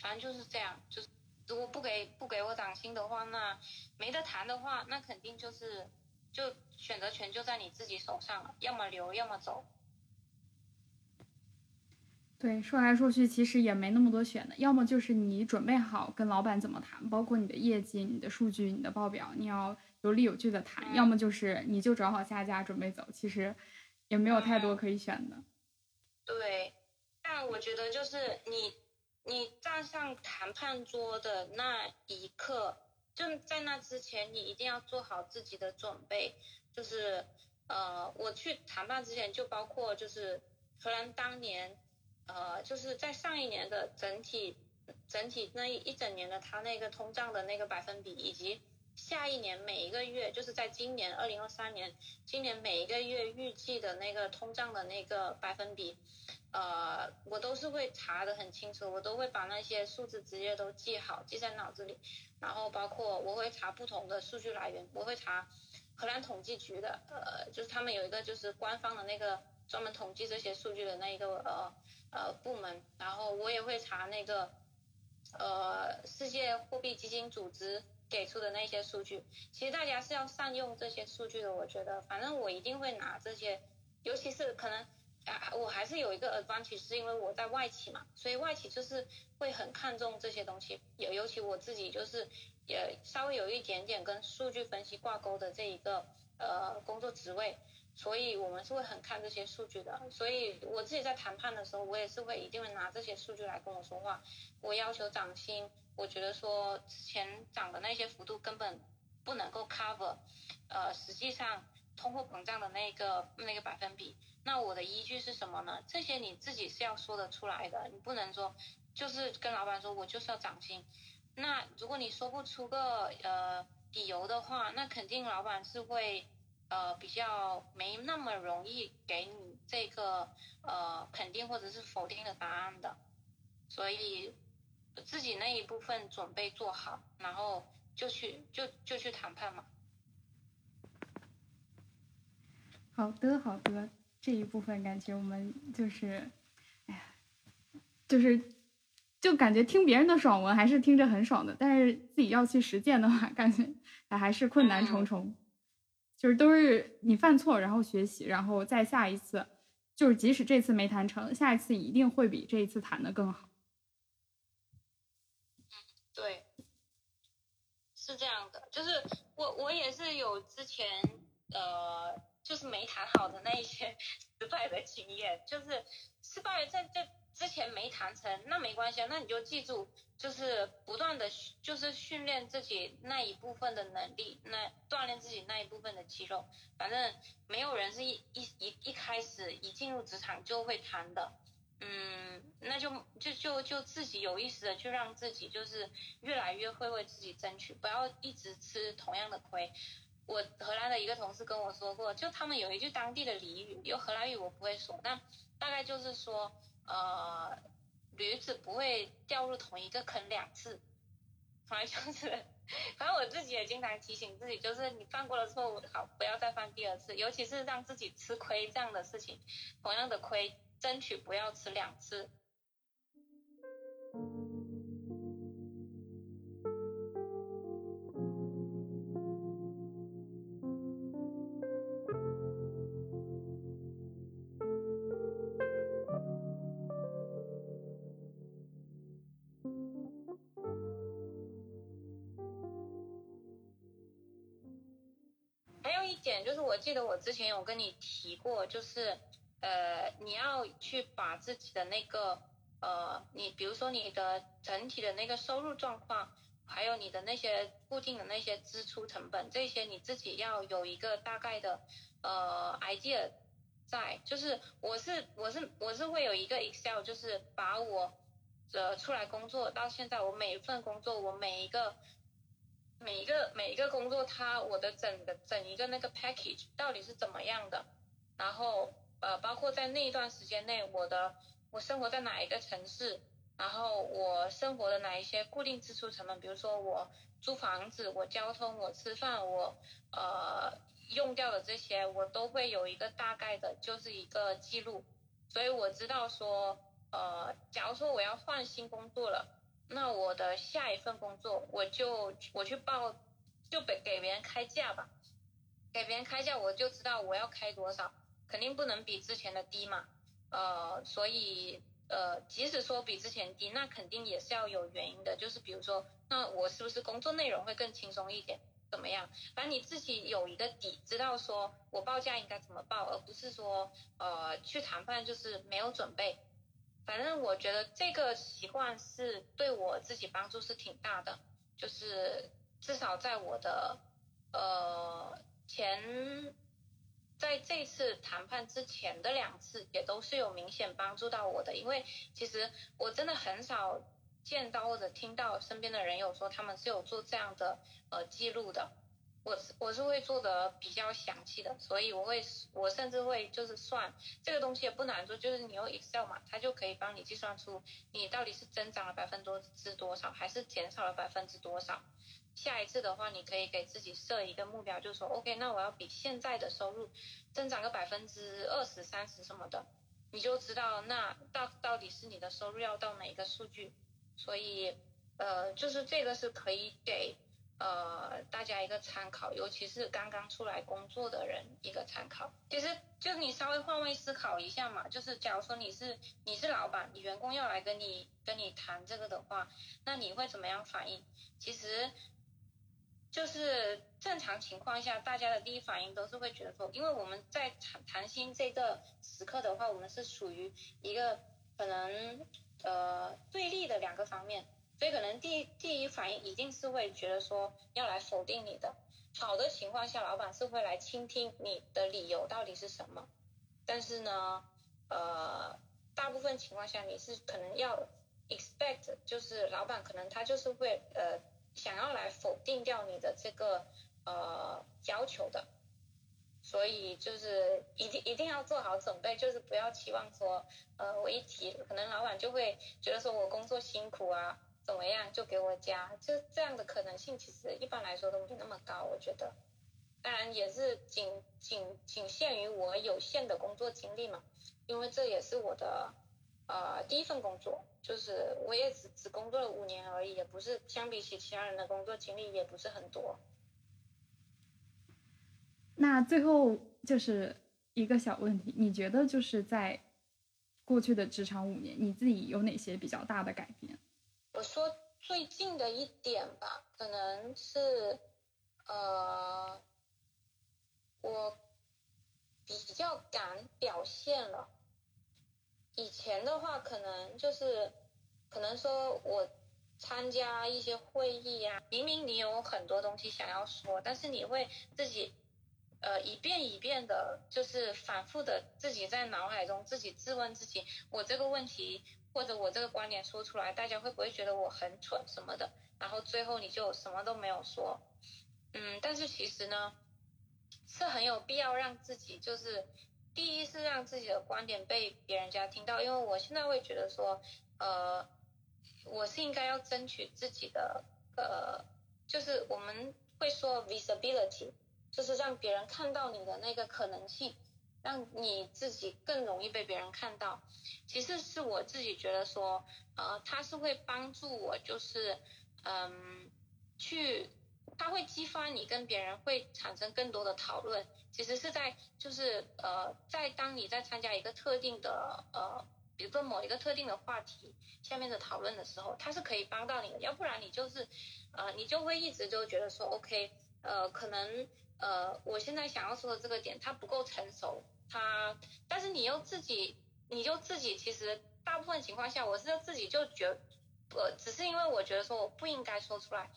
Speaker 3: 反正就是这样，就是。如果不给不给我涨薪的话，那没得谈的话，那肯定就是就选择权就在你自己手上了，要么留，要么走。
Speaker 1: 对，说来说去，其实也没那么多选的，要么就是你准备好跟老板怎么谈，包括你的业绩、你的数据、你的报表，你要有理有据的谈；要么就是你就找好下家准备走，其实也没有太多可以选的。
Speaker 3: 对，但我觉得就是你。你站上谈判桌的那一刻，就在那之前，你一定要做好自己的准备。就是，呃，我去谈判之前，就包括就是荷兰当年，呃，就是在上一年的整体整体那一整年的它那个通胀的那个百分比，以及下一年每一个月，就是在今年二零二三年，今年每一个月预计的那个通胀的那个百分比。呃，我都是会查的很清楚，我都会把那些数字直接都记好，记在脑子里。然后包括我会查不同的数据来源，我会查荷兰统计局的，呃，就是他们有一个就是官方的那个专门统计这些数据的那一个呃呃部门，然后我也会查那个呃世界货币基金组织给出的那些数据。其实大家是要善用这些数据的，我觉得，反正我一定会拿这些，尤其是可能。啊，我还是有一个 advantage，是因为我在外企嘛，所以外企就是会很看重这些东西，尤尤其我自己就是也稍微有一点点跟数据分析挂钩的这一个呃工作职位，所以我们是会很看这些数据的，所以我自己在谈判的时候，我也是会一定会拿这些数据来跟我说话，我要求涨薪，我觉得说之前涨的那些幅度根本不能够 cover，呃，实际上通货膨胀的那个那个百分比。那我的依据是什么呢？这些你自己是要说得出来的，你不能说就是跟老板说我就是要涨薪。那如果你说不出个呃理由的话，那肯定老板是会呃比较没那么容易给你这个呃肯定或者是否定的答案的。所以自己那一部分准备做好，然后就去就就去谈判嘛。
Speaker 1: 好的，好的。这一部分感觉我们就是，哎呀，就是，就感觉听别人的爽文还是听着很爽的，但是自己要去实践的话，感觉还是困难重重。就是都是你犯错，然后学习，然后再下一次，就是即使这次没谈成，下一次一定会比这一次谈的更好。
Speaker 3: 对，是这样的，就是我我也是有之前呃。就是没谈好的那一些 失败的经验，就是失败在这之前没谈成，那没关系啊，那你就记住，就是不断的就是训练自己那一部分的能力，那锻炼自己那一部分的肌肉。反正没有人是一一一一开始一进入职场就会谈的，嗯，那就就就就自己有意识的去让自己就是越来越会为自己争取，不要一直吃同样的亏。我荷兰的一个同事跟我说过，就他们有一句当地的俚语，有荷兰语我不会说，但大概就是说，呃，驴子不会掉入同一个坑两次，反正就是，反正我自己也经常提醒自己，就是你犯过了错误，好，不要再犯第二次，尤其是让自己吃亏这样的事情，同样的亏，争取不要吃两次。记得我之前有跟你提过，就是呃你要去把自己的那个呃你比如说你的整体的那个收入状况，还有你的那些固定的那些支出成本，这些你自己要有一个大概的呃 idea 在，就是我是我是我是会有一个 Excel，就是把我呃出来工作到现在，我每一份工作我每一个。每一个每一个工作，它我的整个整一个那个 package 到底是怎么样的？然后呃，包括在那一段时间内，我的我生活在哪一个城市，然后我生活的哪一些固定支出成本，比如说我租房子、我交通、我吃饭、我呃用掉的这些，我都会有一个大概的，就是一个记录。所以我知道说，呃，假如说我要换新工作了。那我的下一份工作，我就我去报，就给给别人开价吧，给别人开价，我就知道我要开多少，肯定不能比之前的低嘛，呃，所以呃，即使说比之前低，那肯定也是要有原因的，就是比如说，那我是不是工作内容会更轻松一点，怎么样？反正你自己有一个底，知道说我报价应该怎么报，而不是说呃去谈判就是没有准备。反正我觉得这个习惯是对我自己帮助是挺大的，就是至少在我的呃前，在这次谈判之前的两次也都是有明显帮助到我的，因为其实我真的很少见到或者听到身边的人有说他们是有做这样的呃记录的。我我是会做的比较详细的，所以我会我甚至会就是算这个东西也不难做，就是你用 Excel 嘛，它就可以帮你计算出你到底是增长了百分之多少，还是减少了百分之多少。下一次的话，你可以给自己设一个目标，就说，OK，那我要比现在的收入增长个百分之二十、三十什么的，你就知道那到到底是你的收入要到哪个数据。所以，呃，就是这个是可以给呃大家一个参考，尤其是刚刚出来工作的人一个参考。其实就是你稍微换位思考一下嘛，就是假如说你是你是老板，你员工要来跟你跟你谈这个的话，那你会怎么样反应？其实。就是正常情况下，大家的第一反应都是会觉得说，因为我们在谈谈心这个时刻的话，我们是属于一个可能呃对立的两个方面，所以可能第第一反应一定是会觉得说要来否定你的。好的情况下，老板是会来倾听你的理由到底是什么，但是呢，呃，大部分情况下你是可能要 expect，就是老板可能他就是会呃。想要来否定掉你的这个呃要求的，所以就是一定一定要做好准备，就是不要期望说呃我一提，可能老板就会觉得说我工作辛苦啊怎么样就给我加，就这样的可能性其实一般来说都没那么高，我觉得，当然也是仅仅仅限于我有限的工作经历嘛，因为这也是我的呃第一份工作。就是我也只只工作了五年而已，也不是相比起其他人的工作经历也不是很多。
Speaker 1: 那最后就是一个小问题，你觉得就是在过去的职场五年，你自己有哪些比较大的改变？
Speaker 3: 我说最近的一点吧，可能是呃，我比较敢表现了。以前的话，可能就是，可能说我参加一些会议呀，明明你有很多东西想要说，但是你会自己，呃，一遍一遍的，就是反复的自己在脑海中自己质问自己，我这个问题或者我这个观点说出来，大家会不会觉得我很蠢什么的？然后最后你就什么都没有说，嗯，但是其实呢，是很有必要让自己就是。第一是让自己的观点被别人家听到，因为我现在会觉得说，呃，我是应该要争取自己的，呃，就是我们会说 visibility，就是让别人看到你的那个可能性，让你自己更容易被别人看到。其实是我自己觉得说，呃，它是会帮助我，就是，嗯，去，它会激发你跟别人会产生更多的讨论。其实是在，就是呃，在当你在参加一个特定的呃，比如说某一个特定的话题下面的讨论的时候，它是可以帮到你的。要不然你就是，呃，你就会一直就觉得说，OK，呃，可能呃，我现在想要说的这个点它不够成熟，他，但是你又自己，你就自己其实大部分情况下，我是自己就觉，呃，只是因为我觉得说我不应该说出来，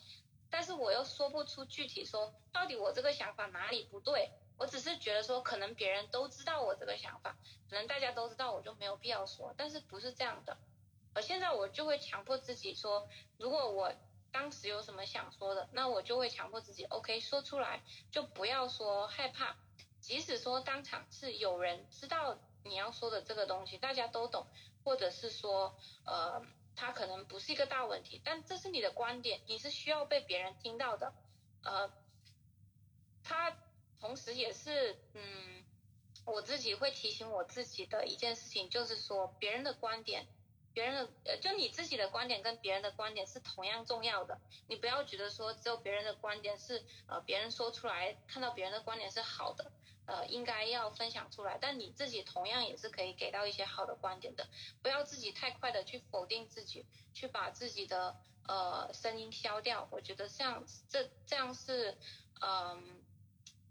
Speaker 3: 但是我又说不出具体说到底我这个想法哪里不对。我只是觉得说，可能别人都知道我这个想法，可能大家都知道，我就没有必要说。但是不是这样的？而现在我就会强迫自己说，如果我当时有什么想说的，那我就会强迫自己，OK，说出来，就不要说害怕。即使说当场是有人知道你要说的这个东西，大家都懂，或者是说，呃，他可能不是一个大问题，但这是你的观点，你是需要被别人听到的，呃，他。同时，也是嗯，我自己会提醒我自己的一件事情，就是说别人的观点，别人的，就你自己的观点跟别人的观点是同样重要的。你不要觉得说只有别人的观点是呃，别人说出来看到别人的观点是好的，呃，应该要分享出来。但你自己同样也是可以给到一些好的观点的。不要自己太快的去否定自己，去把自己的呃声音消掉。我觉得这样这这样是嗯。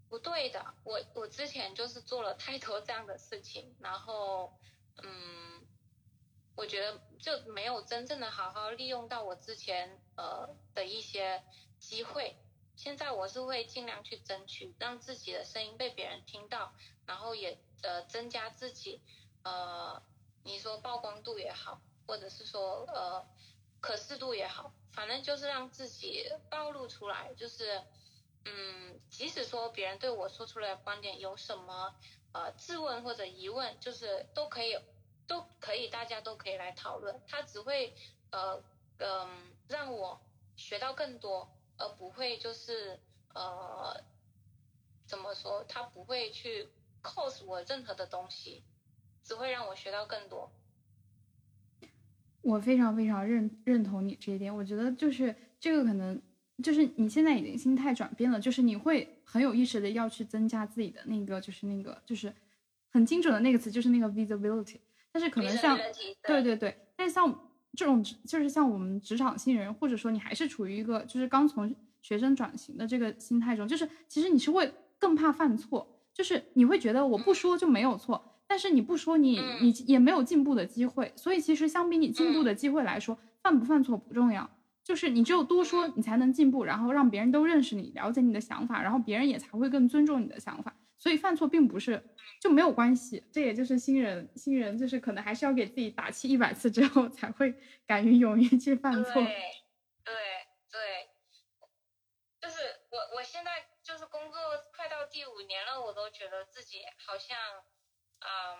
Speaker 3: 不对的，我我之前就是做了太多这样的事情，然后，嗯，我觉得就没有真正的好好利用到我之前呃的一些机会。现在我是会尽量去争取，让自己的声音被别人听到，然后也呃增加自己呃你说曝光度也好，或者是说呃可视度也好，反正就是让自己暴露出来，就是。嗯，即使说别人对我说出来的观点有什么呃质问或者疑问，就是都可以，都可以，大家都可以来讨论。他只会呃嗯让我学到更多，而不会就是呃怎么说，他不会去 cos 我任何的东西，只会让我学到更多。
Speaker 1: 我非常非常认认同你这一点，我觉得就是这个可能就是你现在已经心态转变了，就是你会很有意识的要去增加自己的那个就是那个就是很精准的那个词就是那个 visibility，但是可能像对。对对，但像这种就是像我们职场新人，或者说你还是处于一个就是刚从学生转型的这个心态中，就是其实你是会更怕犯错，就是你会觉得我不说就没有错。但是你不说，你你也没有进步的机会，所以其实相比你进步的机会来说，犯不犯错不重要，就是你只有多说，你才能进步，然后让别人都认识你，了解你的想法，然后别人也才会更尊重你的想法。所以犯错并不是就没有关系，这也就是新人，新人就是可能还是要给自己打气一百次之后才会敢于勇于去犯错。对
Speaker 3: 对对，就是我我现在就是工作快到第五年了，我都觉得自己好像。嗯，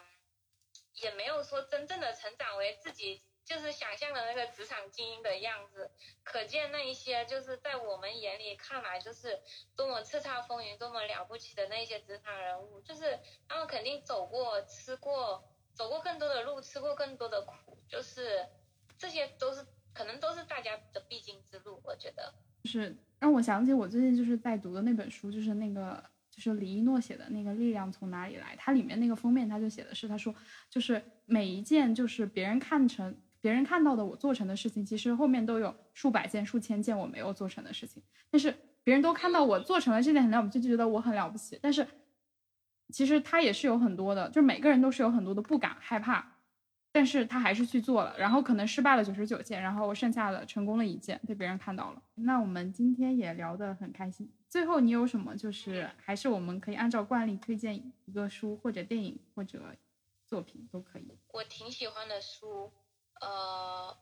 Speaker 3: 也没有说真正的成长为自己就是想象的那个职场精英的样子，可见那一些就是在我们眼里看来就是多么叱咤风云、多么了不起的那些职场人物，就是他们肯定走过、吃过、走过更多的路，吃过更多的苦，就是这些都是可能都是大家的必经之路。我觉得，
Speaker 1: 就是让我想起我最近就是在读的那本书，就是那个。就是李一诺写的那个力量从哪里来？它里面那个封面他就写的是，他说就是每一件就是别人看成别人看到的我做成的事情，其实后面都有数百件、数千件我没有做成的事情。但是别人都看到我做成了这件很了不起，就觉得我很了不起。但是其实他也是有很多的，就是每个人都是有很多的不敢、害怕。但是他还是去做了，然后可能失败了九十九件，然后剩下的成功了一件，被别人看到了。那我们今天也聊得很开心。最后你有什么就是还是我们可以按照惯例推荐一个书或者电影或者作品都可以。
Speaker 3: 我挺喜欢的书，呃，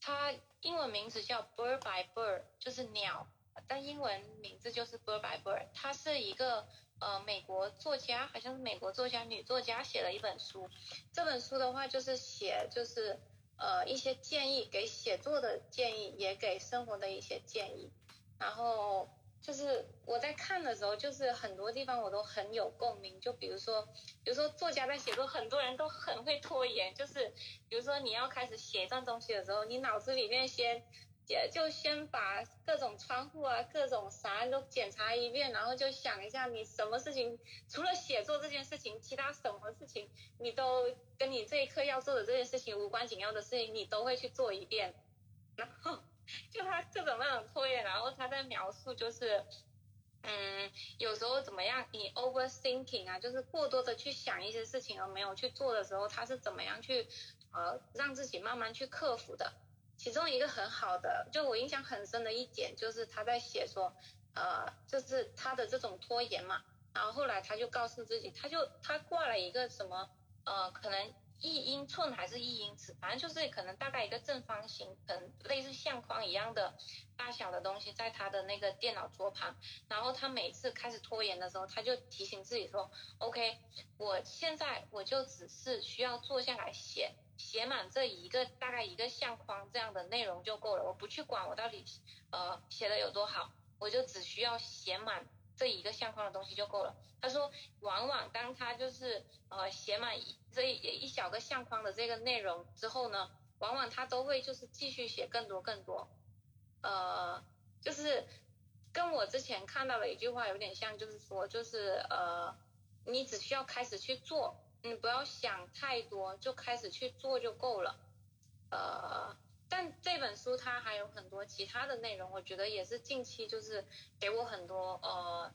Speaker 3: 它英文名字叫 Bird by Bird，就是鸟，但英文名字就是 Bird by Bird。它是一个。呃，美国作家好像是美国作家，女作家写了一本书。这本书的话，就是写就是呃一些建议，给写作的建议，也给生活的一些建议。然后就是我在看的时候，就是很多地方我都很有共鸣。就比如说，比如说作家在写作，很多人都很会拖延。就是比如说你要开始写一段东西的时候，你脑子里面先。就先把各种窗户啊、各种啥都检查一遍，然后就想一下你什么事情，除了写作这件事情，其他什么事情你都跟你这一刻要做的这件事情无关紧要的事情，你都会去做一遍。然后就他各种那种拖延，然后他在描述就是，嗯，有时候怎么样，你 overthinking 啊，就是过多的去想一些事情而没有去做的时候，他是怎么样去呃让自己慢慢去克服的。其中一个很好的，就我印象很深的一点，就是他在写说，呃，就是他的这种拖延嘛，然后后来他就告诉自己，他就他挂了一个什么，呃，可能一英寸还是一英尺，反正就是可能大概一个正方形，可能类似相框一样的大小的东西，在他的那个电脑桌旁，然后他每次开始拖延的时候，他就提醒自己说，OK，我现在我就只是需要坐下来写。写满这一个大概一个相框这样的内容就够了，我不去管我到底呃写的有多好，我就只需要写满这一个相框的东西就够了。他说，往往当他就是呃写满这一一小个相框的这个内容之后呢，往往他都会就是继续写更多更多，呃，就是跟我之前看到的一句话有点像，就是说就是呃你只需要开始去做。你不要想太多，就开始去做就够了。呃，但这本书它还有很多其他的内容，我觉得也是近期就是给我很多呃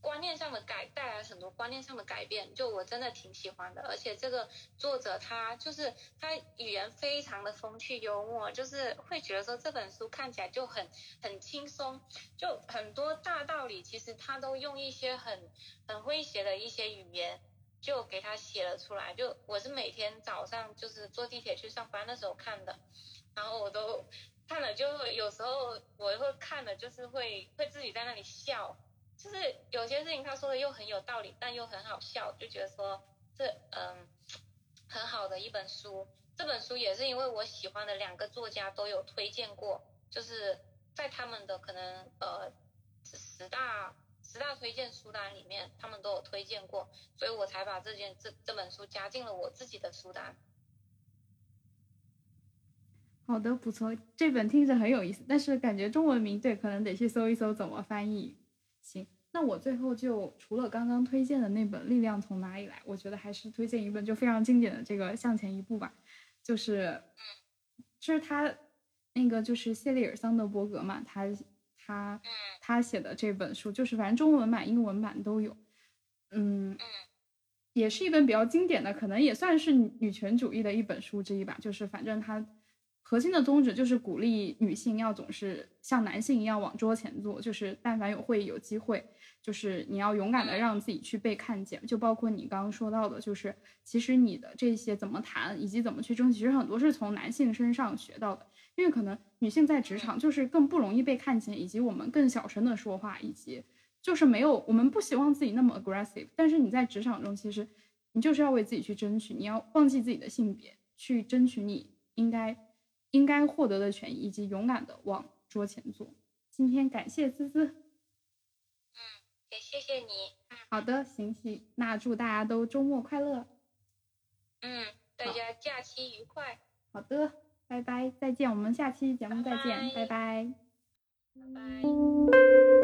Speaker 3: 观念上的改，带来很多观念上的改变。就我真的挺喜欢的，而且这个作者他就是他语言非常的风趣幽默，就是会觉得说这本书看起来就很很轻松，就很多大道理其实他都用一些很很诙谐的一些语言。就给他写了出来，就我是每天早上就是坐地铁去上班的时候看的，然后我都看了，就会有时候我会看了，就是会会自己在那里笑，就是有些事情他说的又很有道理，但又很好笑，就觉得说这嗯很好的一本书，这本书也是因为我喜欢的两个作家都有推荐过，就是。
Speaker 4: 在他们的可能呃十大十大推荐书单里面，他们都有推荐过，所以我才把这件这这本书加进了我自己的书单。
Speaker 1: 好的，不错，这本听着很有意思，但是感觉中文名对，可能得去搜一搜怎么翻译。行，那我最后就除了刚刚推荐的那本《力量从哪里来》，我觉得还是推荐一本就非常经典的这个《向前一步》吧，就是，就是他那个就是谢丽尔·桑德伯格嘛，他他他写的这本书，就是反正中文版、英文版都有，嗯，也是一本比较经典的，可能也算是女权主义的一本书之一吧，就是反正他。核心的宗旨就是鼓励女性要总是像男性一样往桌前坐，就是但凡有会有机会，就是你要勇敢的让自己去被看见。就包括你刚刚说到的，就是其实你的这些怎么谈以及怎么去争取，其实很多是从男性身上学到的。因为可能女性在职场就是更不容易被看见，以及我们更小声的说话，以及就是没有我们不希望自己那么 aggressive。但是你在职场中，其实你就是要为自己去争取，你要忘记自己的性别，去争取你应该。应该获得的权益，以及勇敢的往桌前坐。今天感谢滋滋，
Speaker 4: 嗯，也谢谢你。
Speaker 1: 好的，行行，那祝大家都周末快乐。
Speaker 4: 嗯，大家假期愉快。
Speaker 1: 好的，拜拜，再见，我们下期节目再见，
Speaker 4: 拜
Speaker 1: 拜。
Speaker 4: 拜